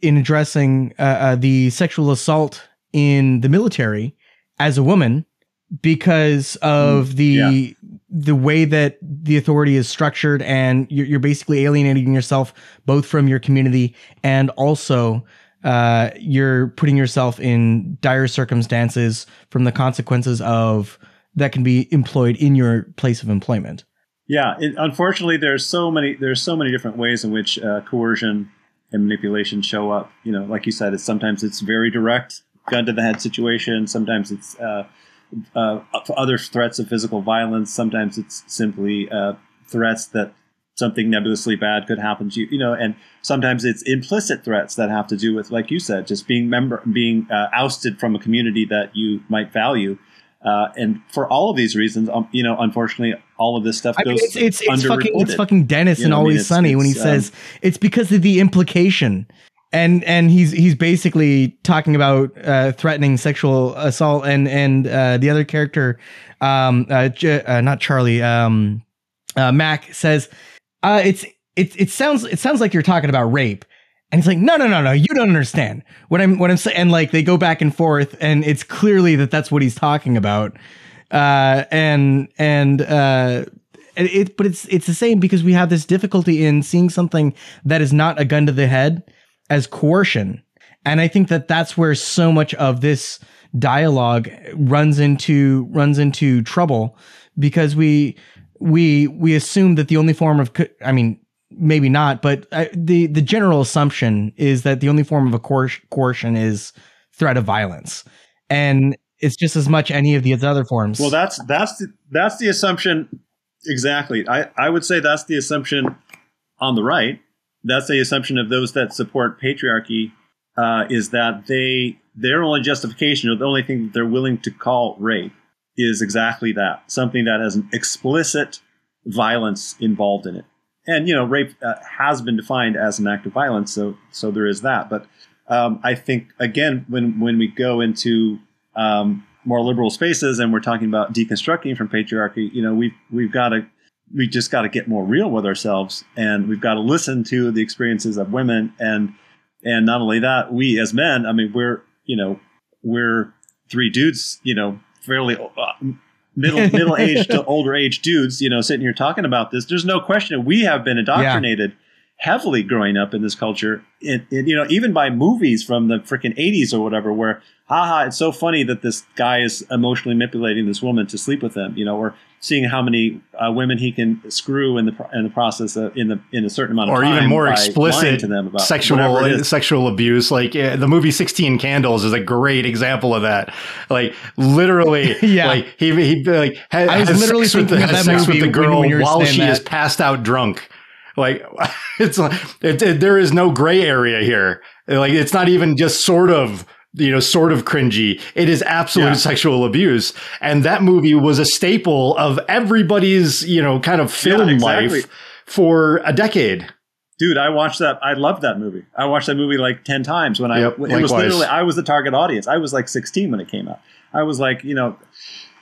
S2: in addressing the sexual assault in the military as a woman because of mm, the yeah. The way that the authority is structured and you're, you're, basically alienating yourself both from your community and also uh, you're putting yourself in dire circumstances from the consequences of that can be employed in your place of employment
S1: yeah, it, unfortunately, there's so many there's so many different ways in which uh, coercion and manipulation show up. You know, like you said, it's sometimes it's very direct, gun to the head situation. Sometimes it's uh, uh, other threats of physical violence. Sometimes it's simply uh, threats that something nebulously bad could happen to you. You know, and sometimes it's implicit threats that have to do with, like you said, just being member being uh, ousted from a community that you might value. Uh, and for all of these reasons, um, you know, unfortunately, all of this stuff goes. I mean,
S2: it's it's, it's fucking it's fucking Dennis you and Always I mean? Sunny when he um, says it's because of the implication, and and he's he's basically talking about uh, threatening sexual assault, and and uh, the other character, um, uh, J- uh, not Charlie, um, uh, Mac says, it's it it sounds it sounds like you're talking about rape, and he's like, no, no, no, no, you don't understand what I'm what I'm saying. And like they go back and forth, and it's clearly that that's what he's talking about. Uh, and and uh, it, but it's it's the same because we have this difficulty in seeing something that is not a gun to the head as coercion, and I think that that's where so much of this dialogue runs into runs into trouble because we we we assume that the only form of I mean maybe not, but uh, the the general assumption is that the only form of a coercion is threat of violence, and it's just as much any of these other forms.
S1: Well, that's that's the, that's the assumption exactly. I I would say that's the assumption on the right, that's the assumption of those that support patriarchy uh, is that they their only justification or the only thing that they're willing to call rape is exactly that something that has an explicit violence involved in it. And you know rape uh, has been defined as an act of violence so so there is that. But um, i think again when when we go into um, more liberal spaces and we're talking about deconstructing from patriarchy you know we've we've got to we just got to get more real with ourselves and we've got to listen to the experiences of women and and not only that we as men i mean we're you know we're three dudes you know fairly uh, middle middle aged to older age dudes you know sitting here talking about this there's no question that we have been indoctrinated yeah. Heavily growing up in this culture it, it, you know even by movies from the freaking 80s or whatever where haha it's so funny that this guy is emotionally manipulating this woman to sleep with him you know or seeing how many uh, women he can screw in the in the process of, in the in a certain amount of time.
S3: or
S1: time,
S3: even more explicit to them about sexual sexual abuse. Like uh, the movie Sixteen Candles is a great example of that. Like literally, yeah. Like he he like has, I was literally sex, with the, has sex with the girl when, when while she that. is passed out drunk. Like it's like it, it, there is no gray area here. Like it's not even just sort of you know, sort of cringy. It is absolute yeah. sexual abuse. And that movie was a staple of everybody's, you know, kind of film yeah, exactly. life for a decade.
S1: Dude, I watched that. I loved that movie. I watched that movie like 10 times when I, it likewise. was literally, I was the target audience. I was like 16 when it came out. I was like, you know,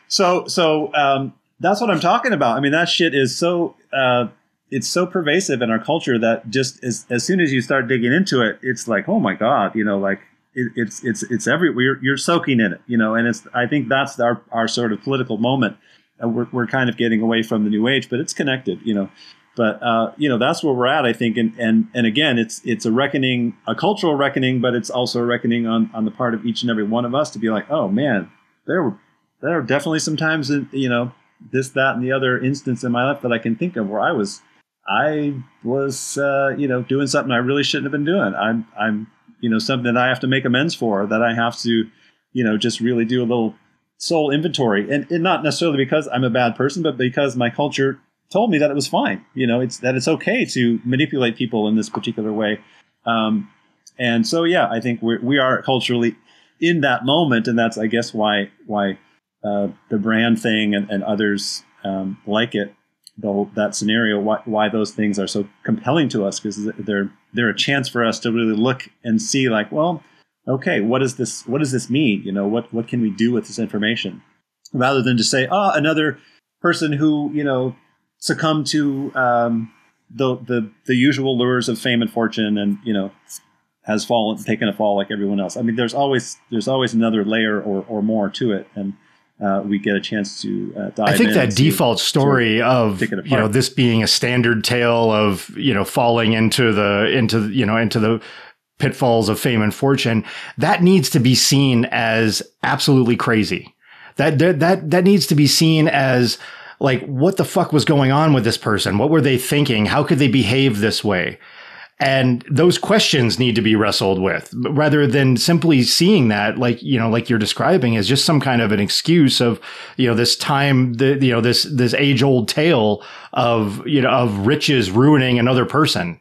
S1: so, so, um, that's what I'm talking about. I mean, that shit is so, uh, it's so pervasive in our culture that just as, as soon as you start digging into it, it's like, oh my God, you know, like it, it's it's it's every you're, you're soaking in it, you know, and it's I think that's our our sort of political moment. Uh, we're we're kind of getting away from the new age, but it's connected, you know. But uh, you know that's where we're at, I think, and and and again, it's it's a reckoning, a cultural reckoning, but it's also a reckoning on on the part of each and every one of us to be like, oh man, there were there are definitely some times, in, you know, this, that, and the other instance in my life that I can think of where I was I was, uh, you know, doing something I really shouldn't have been doing. I'm, I'm you know something that I have to make amends for that I have to you know just really do a little soul inventory. And, and not necessarily because I'm a bad person but because my culture told me that it was fine. You know it's that it's okay to manipulate people in this particular way. Um, and so yeah I think we're, we are culturally in that moment and that's I guess why why uh, the brand thing and, and others um, like it the, that scenario why, why those things are so compelling to us because they're they're a chance for us to really look and see like well okay what does this what does this mean? You know what what can we do with this information? Rather than just say oh another person who you know succumbed to um, the the the usual lures of fame and fortune and you know has fallen taken a fall like everyone else. I mean there's always there's always another layer or or more to it. And uh, we get a chance to uh, dive.
S3: I think that default story of you know this being a standard tale of you know falling into the into you know into the pitfalls of fame and fortune that needs to be seen as absolutely crazy. That that that, that needs to be seen as like what the fuck was going on with this person? What were they thinking? How could they behave this way? And those questions need to be wrestled with rather than simply seeing that, like, you know, like you're describing as just some kind of an excuse of, you know, this time, the, you know, this, this age old tale of, you know, of riches ruining another person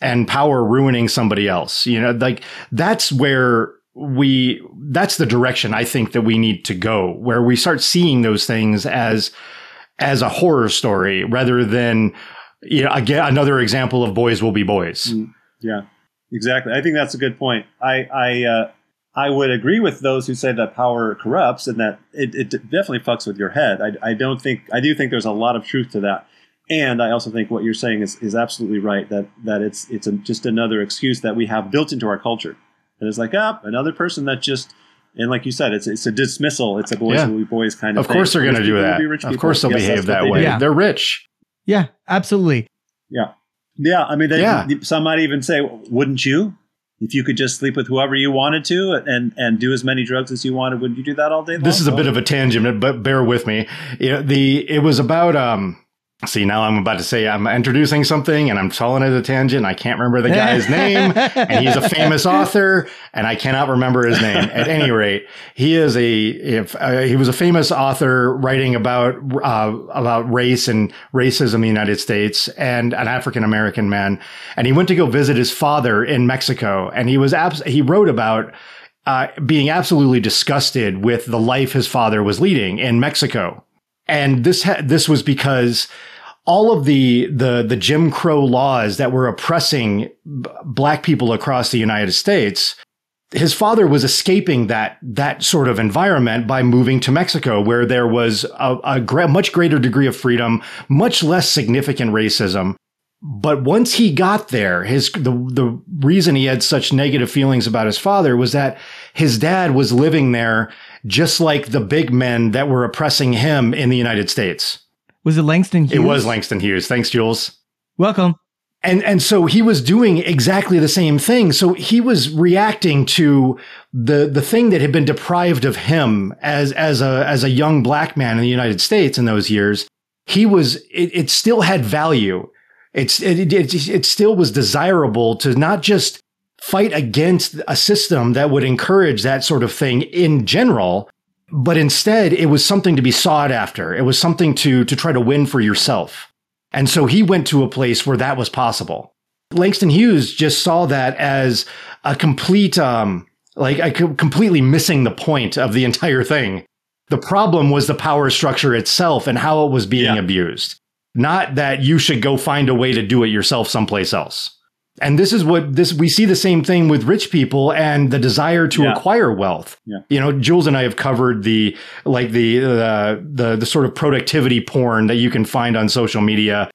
S3: and power ruining somebody else. You know, like that's where we, that's the direction I think that we need to go where we start seeing those things as, as a horror story rather than, you know, again, another example of boys will be boys. Mm,
S1: yeah, exactly. I think that's a good point. I, I, uh, I would agree with those who say that power corrupts and that it, it definitely fucks with your head. I, I don't think, I do think there's a lot of truth to that. And I also think what you're saying is, is absolutely right that, that it's, it's a, just another excuse that we have built into our culture. And it's like, ah, another person that just, and like you said, it's it's a dismissal. It's a boys yeah. will be boys kind
S3: of. Of course, they're going to do that. Of course, they'll yes, behave that way. They yeah. They're rich.
S2: Yeah, absolutely.
S1: Yeah. Yeah. I mean, they, yeah. some might even say, wouldn't you? If you could just sleep with whoever you wanted to and, and do as many drugs as you wanted, Wouldn't you do that all day long?
S3: This is a bit of a tangent, but bear with me. You know, the it was about um See, now I'm about to say I'm introducing something and I'm calling it a tangent. I can't remember the guy's name. And he's a famous author and I cannot remember his name. At any rate, he is a, if, uh, he was a famous author writing about, uh, about race and racism in the United States and an African American man. And he went to go visit his father in Mexico and he was, abs- he wrote about, uh, being absolutely disgusted with the life his father was leading in Mexico. And this, ha- this was because all of the the the Jim Crow laws that were oppressing b- black people across the United States his father was escaping that that sort of environment by moving to Mexico, where there was a, a gra- much greater degree of freedom, much less significant racism. But once he got there, his the the reason he had such negative feelings about his father was that his dad was living there, just like the big men that were oppressing him in the United States.
S2: Was it Langston Hughes?
S3: It was Langston Hughes. Thanks, Jules.
S2: Welcome.
S3: And and so he was doing exactly the same thing. So he was reacting to the the thing that had been deprived of him as as a as a young black man in the United States in those years. He was it, it still had value. It's it, it it still was desirable to not just fight against a system that would encourage that sort of thing in general, but instead it was something to be sought after. It was something to to try to win for yourself. And so he went to a place where that was possible. Langston Hughes just saw that as a complete, um, like I completely missing the point of the entire thing. The problem was the power structure itself and how it was being
S1: Yeah.
S3: abused, not that you should go find a way to do it yourself someplace else. And this is what this we see the same thing with rich people and the desire to
S1: Yeah.
S3: acquire wealth.
S1: Yeah.
S3: You know, Jules and I have covered the like the uh, the the sort of productivity porn that you can find on social media.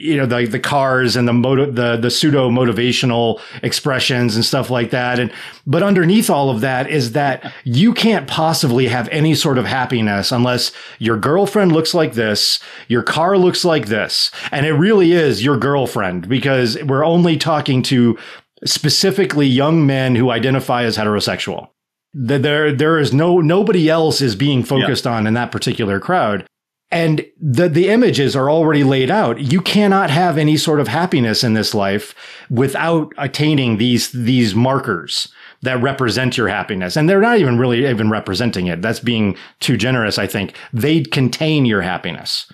S3: You know, the the cars and the moto- the the pseudo motivational expressions and stuff like that. And but underneath all of that is that you can't possibly have any sort of happiness unless your girlfriend looks like this, your car looks like this, and it really is your girlfriend because we're only talking to specifically young men who identify as heterosexual. Th- There, there is no nobody else is being focused on in that particular crowd. And the, the images are already laid out. You cannot have any sort of happiness in this life without attaining these, these markers that represent your happiness. And they're not even really even representing it. That's being too generous, I think. They contain your happiness,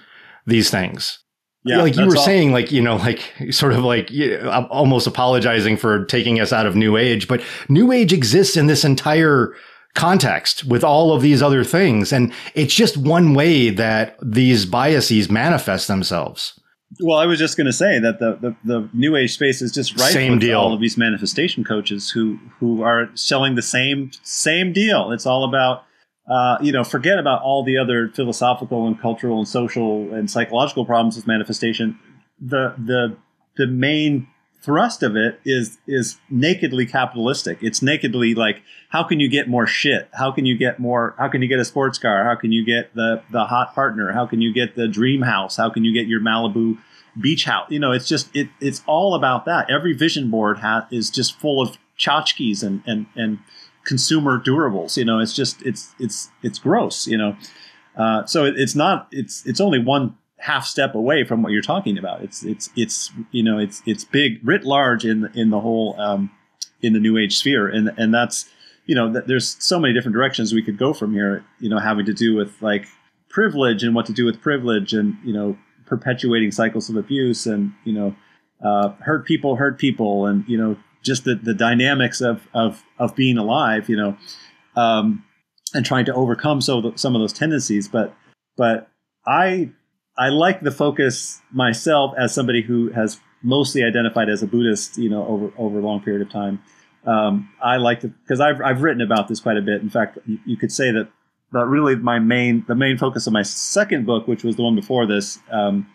S3: these things
S1: Yeah,
S3: like you were
S1: all-
S3: saying, like you know, like sort of like you uh, know, almost apologizing for taking us out of New Age, but New Age exists in this entire context with all of these other things, and it's just one way that these biases manifest themselves.
S1: Well, I was just going to say that the, the, the new age space is just right
S3: Same
S1: with
S3: deal.
S1: all of these manifestation coaches who who are selling the same same deal. It's all about uh, you know forget about all the other philosophical and cultural and social and psychological problems with manifestation. The the the main thrust of it is is nakedly capitalistic. It's nakedly like how can you get more shit? How can you get more? How can you get a sports car? How can you get the the hot partner? How can you get the dream house? How can you get your Malibu beach house? You know, it's just it it's all about that. Every vision board is just full of tchotchkes and and and consumer durables. You know, it's just it's it's it's gross. You know, uh, so it, it's not it's it's only one half step away from what you're talking about. It's it's it's you know it's it's big writ large in in the whole um, in the new age sphere, and and that's you know there's so many different directions we could go from here. You know, having to do with like privilege and what to do with privilege, and you know perpetuating cycles of abuse, and you know uh, hurt people hurt people, and you know just the the dynamics of of of being alive. You know. Um, and trying to overcome so some of those tendencies, but but I I like the focus myself as somebody who has mostly identified as a Buddhist, you know, over over a long period of time. Um, I like to because I've I've written about this quite a bit. In fact, you, you could say that that really my main the main focus of my second book, which was the one before this, um,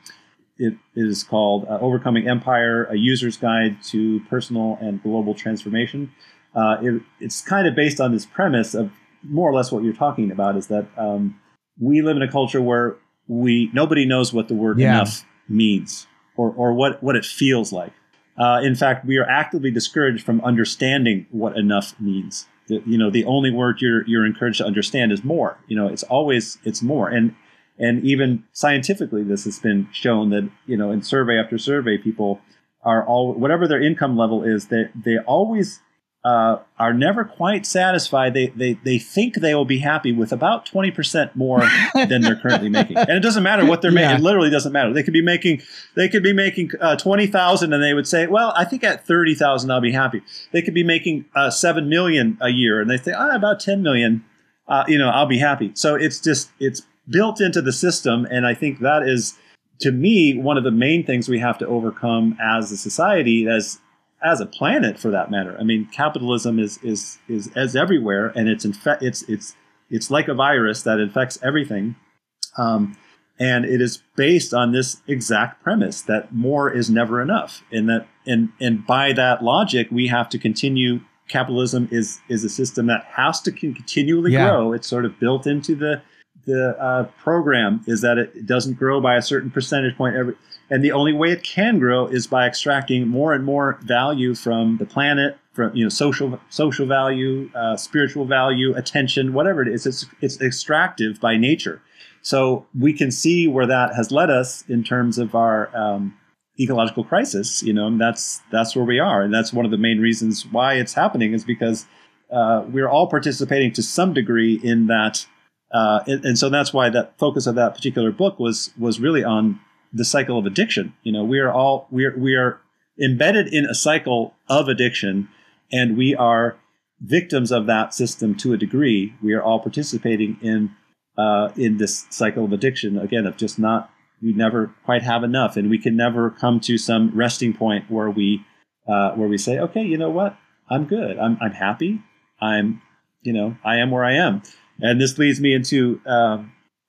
S1: it is called uh, "Overcoming Empire: A User's Guide to Personal and Global Transformation." Uh, it, it's kind of based on this premise of more or less what you're talking about is that um, we live in a culture where we nobody knows what the word
S2: Yeah.
S1: enough means or, or what, what it feels like. Uh, in fact, we are actively discouraged from understanding what enough means. The, you know, the only word you're you're encouraged to understand is more. You know, it's always it's more. And And even scientifically, this has been shown that you know in survey after survey, people are all whatever their income level is, they they always uh, are never quite satisfied. They, they they think they will be happy with about twenty percent more than they're currently making, and it doesn't matter what they're yeah. making. It literally doesn't matter. They could be making they could be making uh, twenty thousand, and they would say, "Well, I think at thirty thousand, I'll be happy." They could be making uh, seven million a year, and they say, "Ah, about ten million, uh, you know, I'll be happy." So it's just it's built into the system, and I think that is to me one of the main things we have to overcome as a society as as a planet for that matter. I mean, capitalism is is is as everywhere, and it's infe- it's it's it's like a virus that infects everything, um, and it is based on this exact premise that more is never enough, and that and and by that logic, we have to continue. Capitalism is is a system that has to continually yeah. grow. It's sort of built into the the uh, program is that it doesn't grow by a certain percentage point every and the only way it can grow is by extracting more and more value from the planet, from you know social social value, uh, spiritual value, attention, whatever it is. It's it's extractive by nature. So we can see where that has led us in terms of our um, ecological crisis. You know, and that's that's where we are, and that's one of the main reasons why it's happening is because uh, we're all participating to some degree in that. Uh, and, and, so that's why that focus of that particular book was was really on the cycle of addiction. You know, we are all we are we are embedded in a cycle of addiction, and we are victims of that system to a degree. We are all participating in uh, in this cycle of addiction again of just not we never quite have enough, and we can never come to some resting point where we uh, where we say, okay, you know what, I'm good, I'm I'm happy, I'm you know I am where I am, and this leads me into. Uh,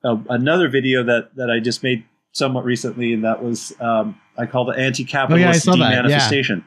S1: another video that, that I just made somewhat recently, and that was um, I call it anti-capitalist oh, yeah, demanifestation. Yeah.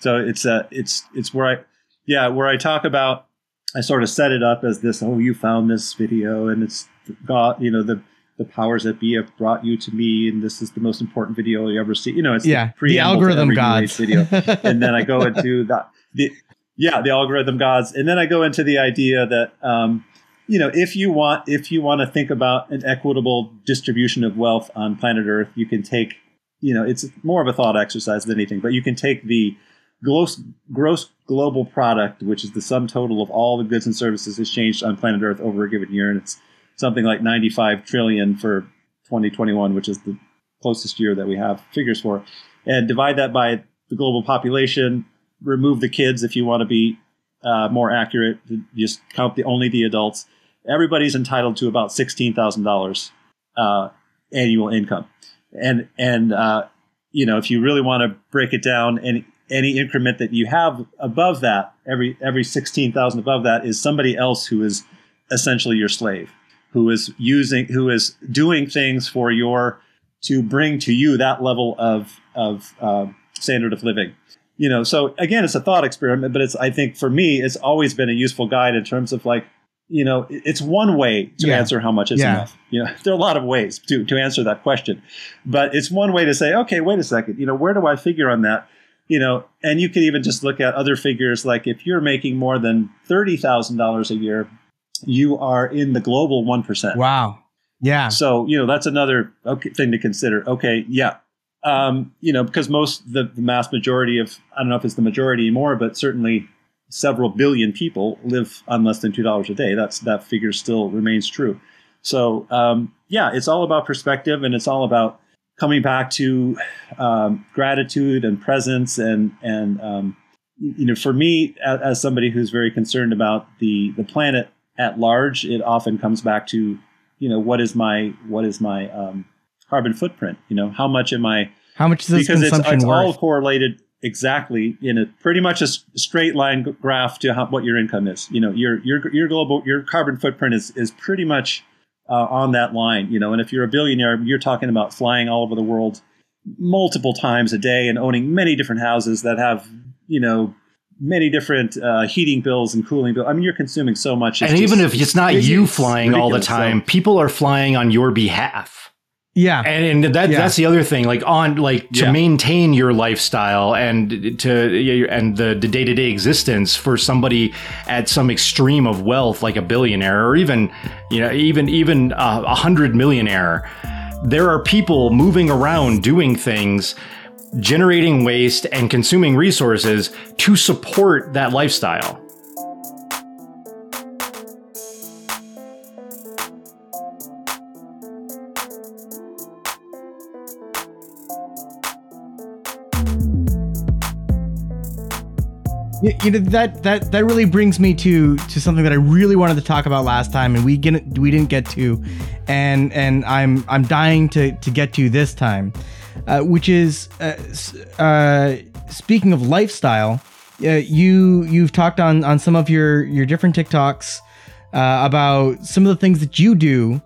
S1: So it's uh, it's it's where I yeah where I talk about I sort of set it up as this oh you found this video and it's got you know the the powers that be have brought you to me and this is the most important video you ever see. You know it's
S2: yeah the, the algorithm gods.
S1: video. And then I go into that the yeah the algorithm gods. And then I go into the idea that um, you know, if you want, if you want to think about an equitable distribution of wealth on planet Earth, you can take, you know, it's more of a thought exercise than anything, but you can take the gross, gross global product, which is the sum total of all the goods and services exchanged on planet Earth over a given year, and it's something like 95 trillion for 2021, which is the closest year that we have figures for, and divide that by the global population. Remove the kids if you want to be uh, more accurate. Just count the only the adults. Everybody's entitled to about sixteen thousand uh, dollars annual income, and and uh, you know if you really want to break it down, any any increment that you have above that, every every sixteen thousand above that is somebody else who is essentially your slave, who is using who is doing things for your to bring to you that level of of uh, standard of living you know so again it's a thought experiment but it's i think for me it's always been a useful guide in terms of like you know it's one way to yeah. answer how much is yeah. enough. You know there are a lot of ways to to answer that question but it's one way to say okay wait a second you know where do i figure on that? You know and you can even just look at other figures like if you're making more than $30000 a year you are in the global 1%
S2: wow. Yeah.
S1: So you know that's another okay, thing to consider. Okay yeah um, you know, because most the, the mass majority of I don't know if it's the majority anymore, but certainly several billion people live on less than two dollars a day. That's that figure still remains true. So um, yeah, it's all about perspective, and it's all about coming back to um, gratitude and presence, and and um, you know, for me as, as, somebody who's very concerned about the the planet at large, it often comes back to you know what is my what is my um, carbon footprint. You know, how much am I?
S2: How much is this because consumption
S1: it's, it's
S2: worth?
S1: all correlated exactly in a pretty much a straight line graph to how, what your income is. You know, your your your global your carbon footprint is is pretty much uh, on that line. You know, and if you're a billionaire, you're talking about flying all over the world multiple times a day and owning many different houses that have you know many different uh, heating bills and cooling bills. I mean, you're consuming so much.
S3: and even if it's not you flying all the time, so, people are flying on your behalf.
S2: Yeah.
S3: And, and that
S2: Yeah.
S3: that's the other thing. Like on like to
S1: Yeah.
S3: maintain your lifestyle and to and the the day to day existence for somebody at some extreme of wealth, like a billionaire or even you know even even a, a hundred millionaire, there are people moving around doing things. Generating waste and consuming resources to support that lifestyle.
S2: You, you know that that that really brings me to to something that I really wanted to talk about last time, and we get we didn't get to, and and I'm I'm dying to to get to this time, uh, which is uh, uh, speaking of lifestyle. Uh, you you've talked on on some of your your different TikToks uh, about some of the things that you do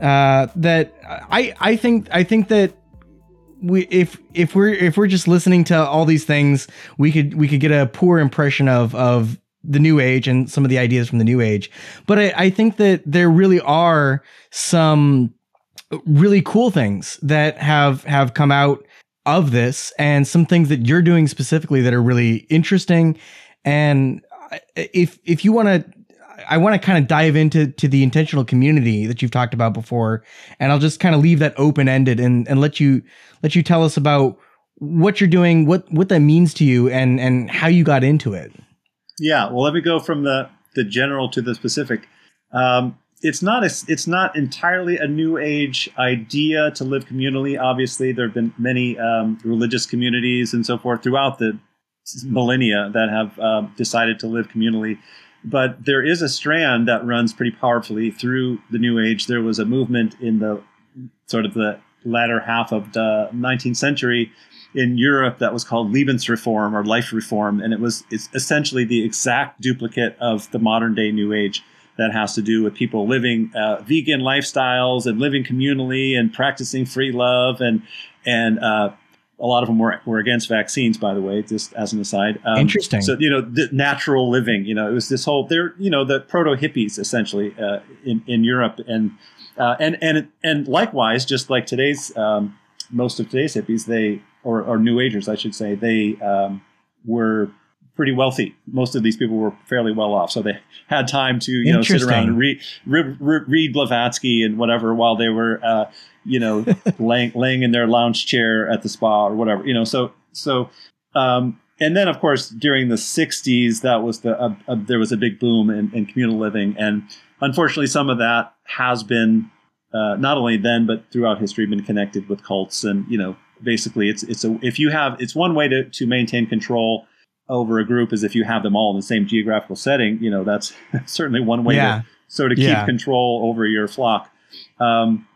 S2: uh, that I I think I think that we if if we're if we're just listening to all these things we could we could get a poor impression of of the new age and some of the ideas from the new age. But i, I think that there really are some really cool things that have have come out of this and some things that you're doing specifically that are really interesting. And if if you want to I want to kind of dive into to the intentional community that you've talked about before, and I'll just kind of leave that open ended and and let you let you tell us about what you're doing, what what that means to you, and and how you got into it.
S1: Yeah, well, let me go from the the general to the specific. Um, it's not a, it's not entirely a new age idea to live communally. Obviously, there have been many um, religious communities and so forth throughout the millennia that have um, decided to live communally. But there is a strand that runs pretty powerfully through the New Age. There was a movement in the sort of the latter half of the 19th century in Europe that was called Lebensreform or life reform, and it was it's essentially the exact duplicate of the modern day New Age that has to do with people living uh, vegan lifestyles and living communally and practicing free love and and uh, a lot of them were, were against vaccines, by the way, just as an aside. Um,
S2: Interesting.
S1: So, you know, the natural living, you know, it was this whole, they're, you know, the proto hippies essentially uh, in, in Europe. And, uh, and, and, and likewise, just like today's, um, most of today's hippies, they, or, or new agers, I should say, they um, were pretty wealthy. Most of these people were fairly well off. So they had time to, you know, sit around and read, read, read Blavatsky and whatever while they were, uh, you know, laying laying in their lounge chair at the spa or whatever, you know. So so, um, and then of course during the '60s, that was the uh, uh, there was a big boom in, in communal living, and unfortunately, some of that has been uh, not only then but throughout history been connected with cults, and you know, basically, it's it's a if you have it's one way to to maintain control over a group is if you have them all in the same geographical setting. You know, that's certainly one way
S2: Yeah.
S1: to sort of keep
S2: Yeah.
S1: control over your flock. Um,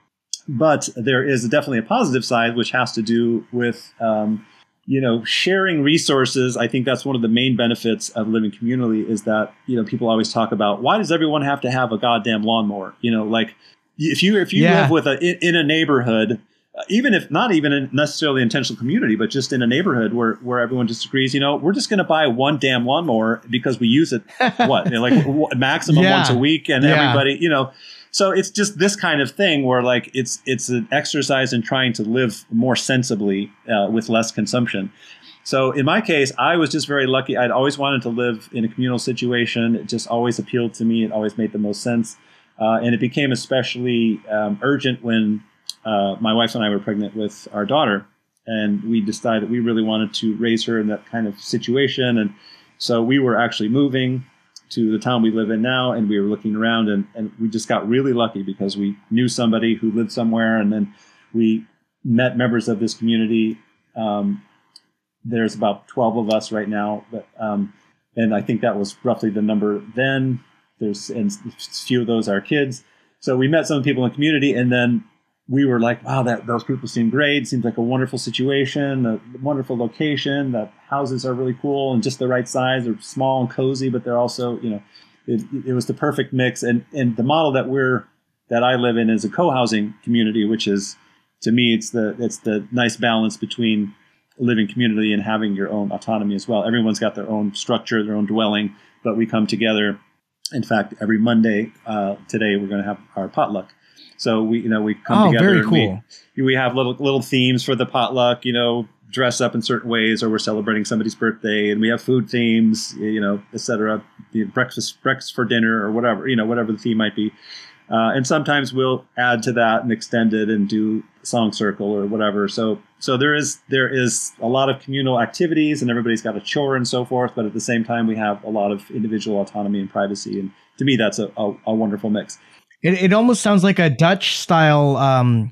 S1: but there is definitely a positive side, which has to do with um, you know sharing resources. I think that's one of the main benefits of living communally is that you know people always talk about why does everyone have to have a goddamn lawnmower? You know, like if you if you
S2: Yeah.
S1: live with a in, in a neighborhood. Even if not even in necessarily intentional community, but just in a neighborhood where, where everyone just agrees, you know, we're just going to buy one damn lawnmower because we use it what you know, like w- maximum
S2: Yeah.
S1: once a week, and
S2: Yeah.
S1: everybody, you know, so it's just this kind of thing where like it's it's an exercise in trying to live more sensibly uh, with less consumption. So in my case, I was just very lucky. I'd always wanted to live in a communal situation. It just always appealed to me. It always made the most sense, uh, and it became especially um, urgent when uh, my wife and I were pregnant with our daughter, and we decided we really wanted to raise her in that kind of situation, and so we were actually moving to the town we live in now and we were looking around and, and we just got really lucky because we knew somebody who lived somewhere and then we met members of this community. Um, there's about 12 of us right now but um, and i think that was roughly the number then. There's and a few of those are kids. So we met some people in the community and then we were like wow that those people seem great. Seems like a wonderful situation a wonderful location the houses are really cool and just the right size. They're small and cozy but they're also you know it, it was the perfect mix. And and the model that we're that i live in is a co-housing community which is to me it's the it's the nice balance between living community and having your own autonomy as well. Everyone's got their own structure their own dwelling but we come together. In fact every monday uh, today we're going to have our potluck So we, you know, we come
S2: Oh,
S1: together.
S2: very
S1: and we-
S2: cool.
S1: we have little little themes for the potluck. You know, dress up in certain ways, or we're celebrating somebody's birthday, and we have food themes. You know, etc. Breakfast breakfast for dinner, or whatever. You know, whatever the theme might be. Uh, and sometimes we'll add to that and extend it and do song circle or whatever. So so there is there is a lot of communal activities and everybody's got a chore and so forth. But at the same time, we have a lot of individual autonomy and privacy. And to me, that's a, a, a wonderful mix.
S2: It, it almost sounds like a Dutch style. Um,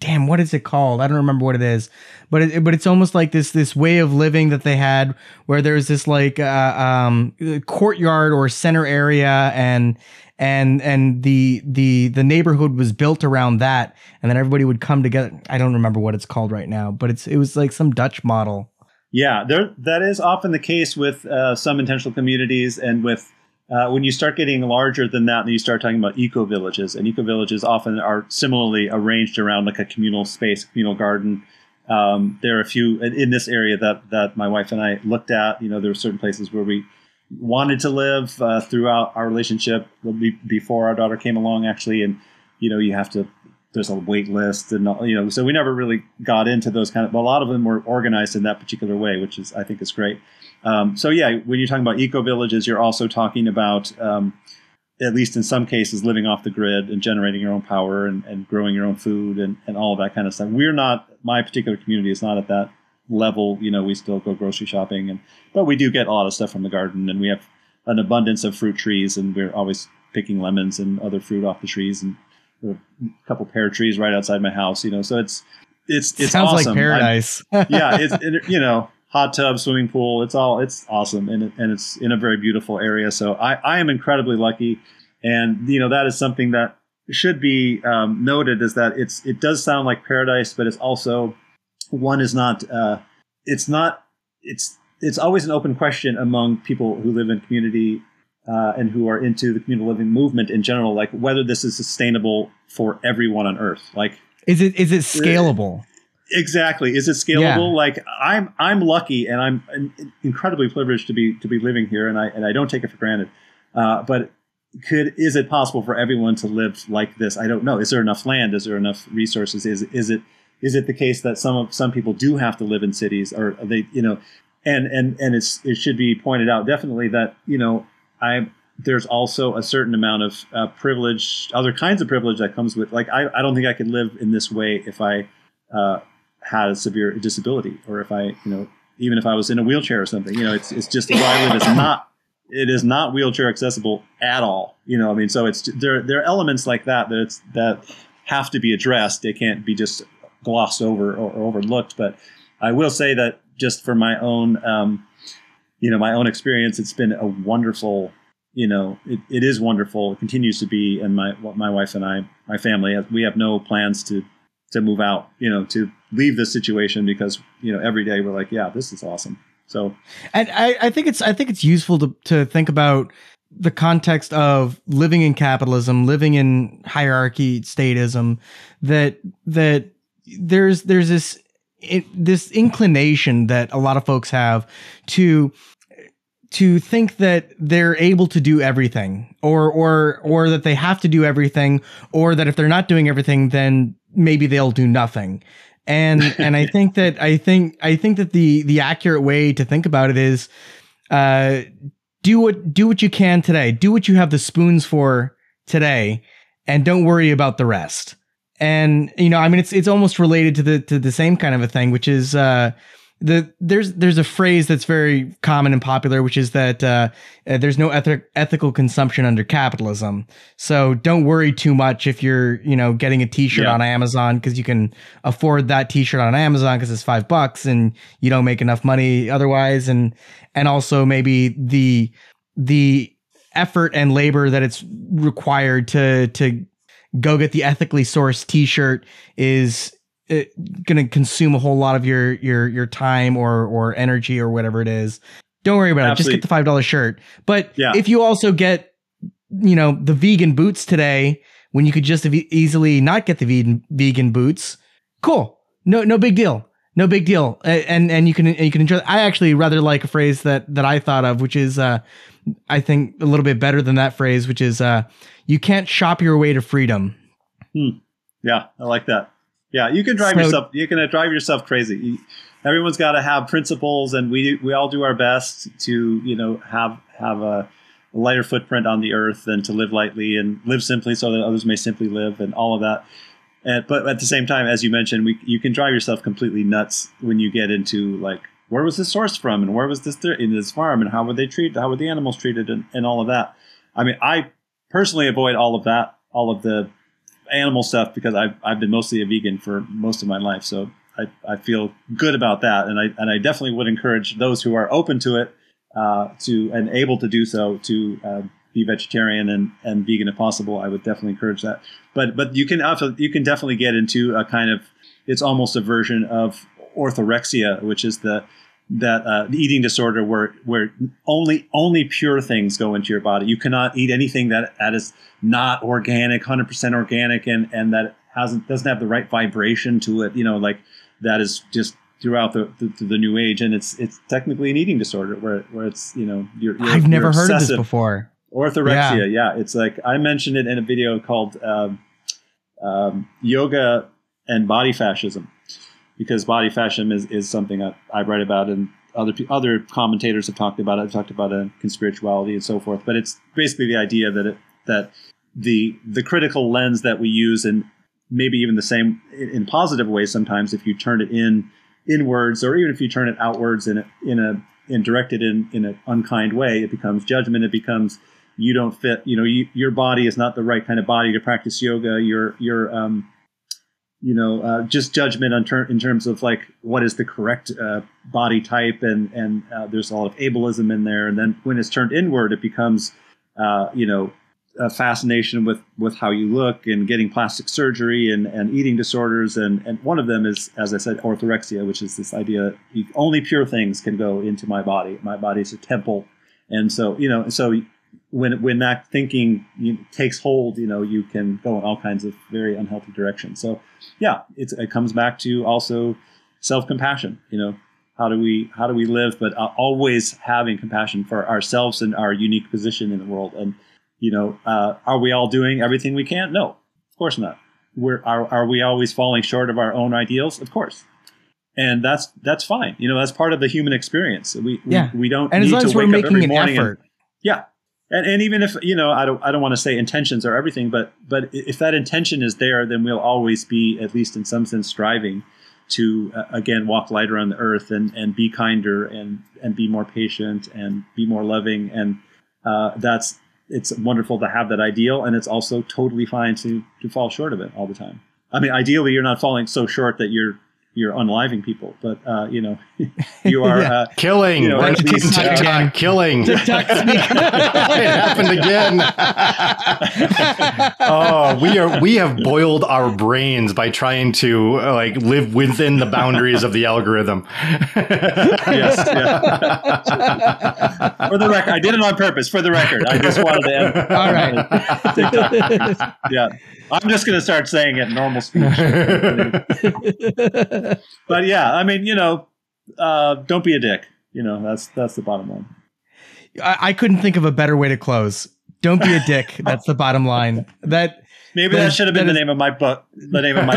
S2: damn, what is it called? I don't remember what it is, but it, but it's almost like this this way of living that they had, where there's this like uh, um, courtyard or center area, and and and the the the neighborhood was built around that, and then everybody would come together. I don't remember what it's called right now, but it's it was like some Dutch model.
S1: Yeah, there that is often the case with uh, some intentional communities, and with uh, when you start getting larger than that, then you start talking about eco villages, and eco villages often are similarly arranged around like a communal space, communal garden. Um, there are a few in, this area that that my wife and I looked at. You know, there were certain places where we wanted to live uh, throughout our relationship before our daughter came along, actually, and you know, you have to there's a wait list and you know so we never really got into those kind of but a lot of them were organized in that particular way which is i think is great um, so yeah when you're talking about eco villages you're also talking about um, at least in some cases living off the grid and generating your own power and, and growing your own food and, and all of that kind of stuff we're not my particular community is not at that level you know we still go grocery shopping and but we do get a lot of stuff from the garden and we have an abundance of fruit trees and we're always picking lemons and other fruit off the trees and a couple pear trees right outside my house. You know, so it's it's it's
S2: Sounds
S1: awesome.
S2: like paradise.
S1: Yeah, it's it, you know hot tub, swimming pool. It's all it's awesome, and it, and it's in a very beautiful area. So I I am incredibly lucky, and you know that is something that should be um, noted is that it's it does sound like paradise, but it's also one is not uh, it's not it's it's always an open question among people who live in community uh, and who are into the communal living movement in general, like whether this is sustainable for everyone on Earth. Like
S2: Is it is it scalable?
S1: Exactly, is it scalable?
S2: Yeah.
S1: Like I'm I'm lucky and I'm incredibly privileged to be to be living here, and I and I don't take it for granted. Uh, but could is it possible for everyone to live like this? I don't know. Is there enough land? Is there enough resources? Is is it is it the case that some of some people do have to live in cities, or are they you know? And and and it's it should be pointed out definitely that you know I there's also a certain amount of uh, privilege, other kinds of privilege that comes with like I, I don't think I could live in this way if I uh, had a severe disability or if I you know even if I was in a wheelchair or something. You know, it's it's just where I is not it is not wheelchair accessible at all. You know, I mean, so it's there there are elements like that that it's that have to be addressed. They can't be just glossed over or, or overlooked. But I will say that just for my own um, you know my own experience it's been a wonderful you know it, it is wonderful it continues to be and my my wife and i my family we have no plans to to move out you know to leave this situation because you know every day we're like yeah this is awesome. So
S2: And I, I think it's I think it's useful to to think about the context of living in capitalism, living in hierarchy, statism, that that there's there's this it, this inclination that a lot of folks have to to think that they're able to do everything or or or that they have to do everything or that if they're not doing everything then maybe they'll do nothing and and i think that i think i think that the the accurate way to think about it is uh do what do what you can today. Do what you have the spoons for today and don't worry about the rest. And you know i mean it's it's almost related to the to the same kind of a thing which is uh the there's there's a phrase that's very common and popular, which is that uh, uh, there's no ethic, ethical consumption under capitalism. So don't worry too much if you're you know getting a T-shirt
S1: Yeah.
S2: on Amazon because you can afford that T-shirt on Amazon because it's five bucks and you don't make enough money otherwise, and and also maybe the the effort and labor that it's required to to go get the ethically sourced T-shirt is going to consume a whole lot of your your your time or or energy or whatever it is. Don't worry about it. Just get the five dollar shirt. But
S1: Yeah.
S2: if you also get you know the vegan boots today when you could just easily not get the vegan vegan boots, cool. No no big deal. No big deal. And and you can you can enjoy. I actually rather like a phrase that that I thought of, which is uh, I think a little bit better than that phrase, which is uh, you can't shop your way to freedom.
S1: Hmm. Yeah, I like that. Yeah, you can drive so, yourself. You can drive yourself crazy. You, everyone's got to have principles, and we we all do our best to you know have have a lighter footprint on the earth and to live lightly and live simply so that others may simply live and all of that. And, but at the same time, as you mentioned, we, you can drive yourself completely nuts when you get into like where was this source from and where was this th- in this farm and how were they treated, how were the animals treated, and, and all of that. I mean, I personally avoid all of that, all of the animal stuff because I've I've been mostly a vegan for most of my life, so I, I feel good about that, and I and I definitely would encourage those who are open to it uh, to and able to do so to uh, be vegetarian and, and vegan if possible. I would definitely encourage that. But but you can you can definitely get into a kind of it's almost a version of orthorexia, which is the that uh, eating disorder where where only only pure things go into your body. You cannot eat anything that that is not organic, hundred percent organic, and and that hasn't doesn't have the right vibration to it. You know, like that is just throughout the, the, the new age, and it's it's technically an eating disorder where where it's you know you're, you're
S2: I've never
S1: you're
S2: heard of this before.
S1: Orthorexia, yeah. yeah. It's like I mentioned it in a video called um, um, yoga and body fascism because body fascism is, is something I, I write about and other other commentators have talked about it. I've talked about it in spirituality and so forth. But it's basically the idea that it, that the the critical lens that we use and maybe even the same in, positive ways sometimes if you turn it in inwards or even if you turn it outwards in a, in a and direct it in in an unkind way, it becomes judgment. It becomes you don't fit. You know, you, your body is not the right kind of body to practice yoga. Your your um, you know, uh, just judgment on ter- in terms of like what is the correct uh, body type, and and uh, there's a lot of ableism in there. And then when it's turned inward, it becomes, uh, you know, a fascination with with how you look and getting plastic surgery and and eating disorders. And and one of them is, as I said, orthorexia, which is this idea only pure things can go into my body. My body is a temple, and so you know, so when when that thinking takes hold, you know, you can go in all kinds of very unhealthy directions. So, yeah, it comes back to also self compassion. You know, how do we how do we live, but uh, always having compassion for ourselves and our unique position in the world. And you know, uh, are we all doing everything we can? No, of course not. We're are are we always falling short of our own ideals? Of course. And that's that's fine. You know, that's part of the human experience. We
S2: yeah.
S1: we, we don't
S2: and
S1: need
S2: as long
S1: to
S2: as
S1: wake
S2: we're
S1: up every
S2: making an
S1: morning
S2: effort.
S1: and yeah, and, and even if you know i don't i don't want to say intentions are everything but but if that intention is there then we'll always be at least in some sense striving to uh, again walk lighter on the earth and and be kinder and and be more patient and be more loving. And uh, that's it's wonderful to have that ideal and it's also totally fine to to fall short of it all the time. I mean ideally you're not falling so short that you're you're unliving people, but uh, you know, you are
S3: yeah. uh, killing. You know, least, TikTok, killing. TikTok it happened again. oh, we are we have boiled our brains by trying to uh, like live within the boundaries of the algorithm. yes.
S1: Yeah. for the record, I did it on purpose. For the record, I just wanted to. End,
S2: All right.
S1: yeah. I'm just going to start saying it normal speech. but yeah, I mean, you know, uh, don't be a dick. You know, that's that's the bottom line.
S2: I, I couldn't think of a better way to close. Don't be a dick. that's the bottom line. That
S1: maybe that, that should have been the is, name of my book. The name of my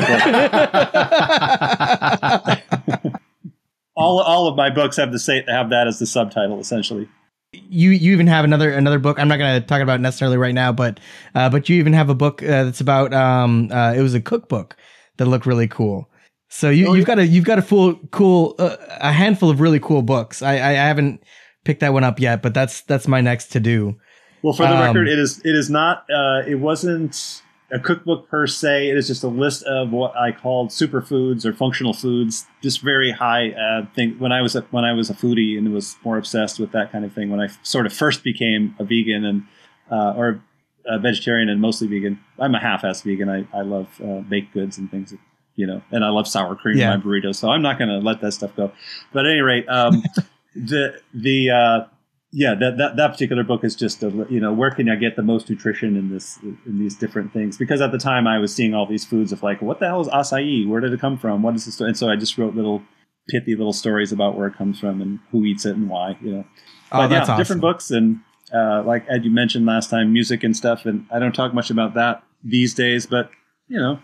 S1: book. all all of my books have the say have that as the subtitle essentially
S2: you you even have another another book. I'm not going to talk about necessarily right now, but uh, but you even have a book uh, that's about um uh, it was a cookbook that looked really cool. So you, oh, you've got a you've got a full cool uh, a handful of really cool books. I, I, I haven't picked that one up yet, but that's that's my next to do.
S1: Well, for the um, record, it is it is not uh, it wasn't a cookbook per se. It is just a list of what I called superfoods or functional foods, just very high uh, thing. When I was a, when I was a foodie and was more obsessed with that kind of thing, when I sort of first became a vegan and uh, or a vegetarian and mostly vegan, I'm a half-ass vegan. I, I love uh, baked goods and things, you know, and I love sour cream yeah. in my burritos. So I'm not going to let that stuff go. But at any rate, um, the the uh, yeah, that, that that particular book is just a you know where can I get the most nutrition in this in these different things? Because at the time I was seeing all these foods of like what the hell is acai? Where did it come from? What is this? And so I just wrote little pithy little stories about where it comes from and who eats it and why. You know,
S2: oh, but yeah, awesome.
S1: different books and uh, like Ed, you mentioned last time, music and stuff. And I don't talk much about that these days, but you know,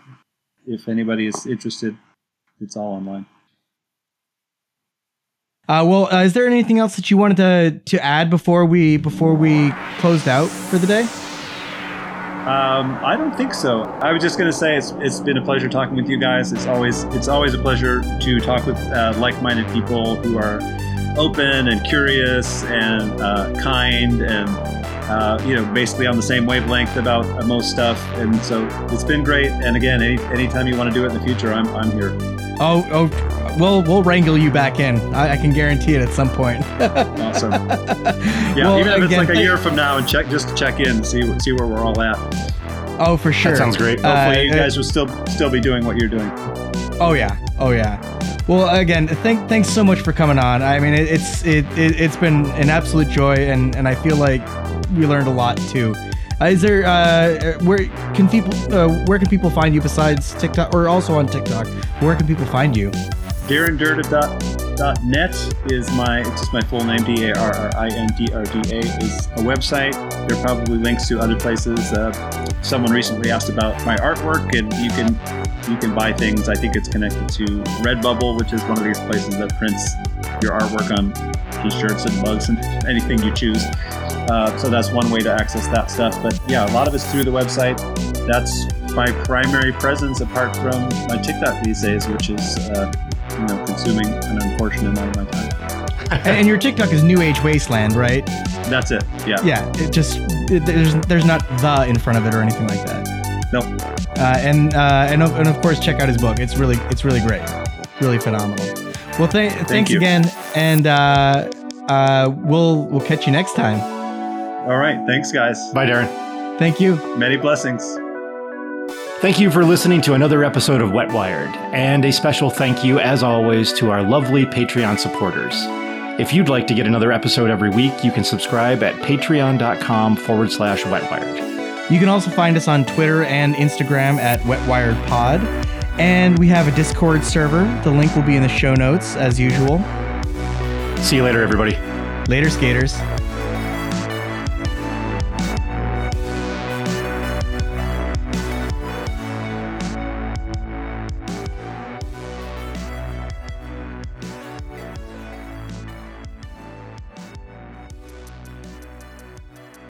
S1: if anybody is interested, it's all online.
S2: Uh, well, uh, is there anything else that you wanted to to add before we before we closed out for the day?
S1: Um, I don't think so. I was just going to say it's, it's been a pleasure talking with you guys. It's always it's always a pleasure to talk with uh, like-minded people who are open and curious and uh, kind and uh, you know basically on the same wavelength about most stuff. And so it's been great. And again, any anytime you want to do it in the future, I'm I'm here.
S2: Oh, oh, we'll we'll wrangle you back in. I, I can guarantee it at some point.
S1: awesome. Yeah, well, even if again, it's like a year from now, and check just to check in, see see where we're all at.
S2: Oh, for sure.
S3: That sounds great.
S1: Hopefully, uh, you guys will still still be doing what you're doing.
S2: Oh yeah. Oh yeah. Well, again, thank thanks so much for coming on. I mean, it, it's it, it has been an absolute joy, and and I feel like we learned a lot too. Uh, is there uh, where can people uh, where can people find you besides TikTok or also on TikTok? Where can people find you?
S1: DarrinDrda.net is my it's just my full name D A R R I N D R D A is a website. There are probably links to other places. Uh, someone recently asked about my artwork, and you can you can buy things. I think it's connected to Redbubble, which is one of these places that prints your artwork on t-shirts and mugs and anything you choose. Uh, so that's one way to access that stuff. But yeah, a lot of it's through the website. That's my primary presence apart from my TikTok these days, which is uh, you know, consuming an unfortunate amount of my time.
S2: and your TikTok is New Age Wasteland, right?
S1: That's it. Yeah.
S2: Yeah. It just it, there's there's not the in front of it or anything like that.
S1: Nope.
S2: Uh, and uh, and of, and of course check out his book. It's really it's really great, really phenomenal. Well, th-
S1: Thank
S2: thanks
S1: you.
S2: again, and uh, uh, we'll we'll catch you next time.
S1: All right. Thanks, guys.
S3: Bye, Darrin.
S2: Thank you.
S1: Many blessings.
S3: Thank you for listening to another episode of Wetwired, and a special thank you, as always, to our lovely Patreon supporters. If you'd like to get another episode every week, you can subscribe at patreon.com forward slash wetwired.
S2: You can also find us on Twitter and Instagram at WetWiredPod. And we have a Discord server. The link will be in the show notes, as usual.
S3: See you later, everybody.
S2: Later, skaters.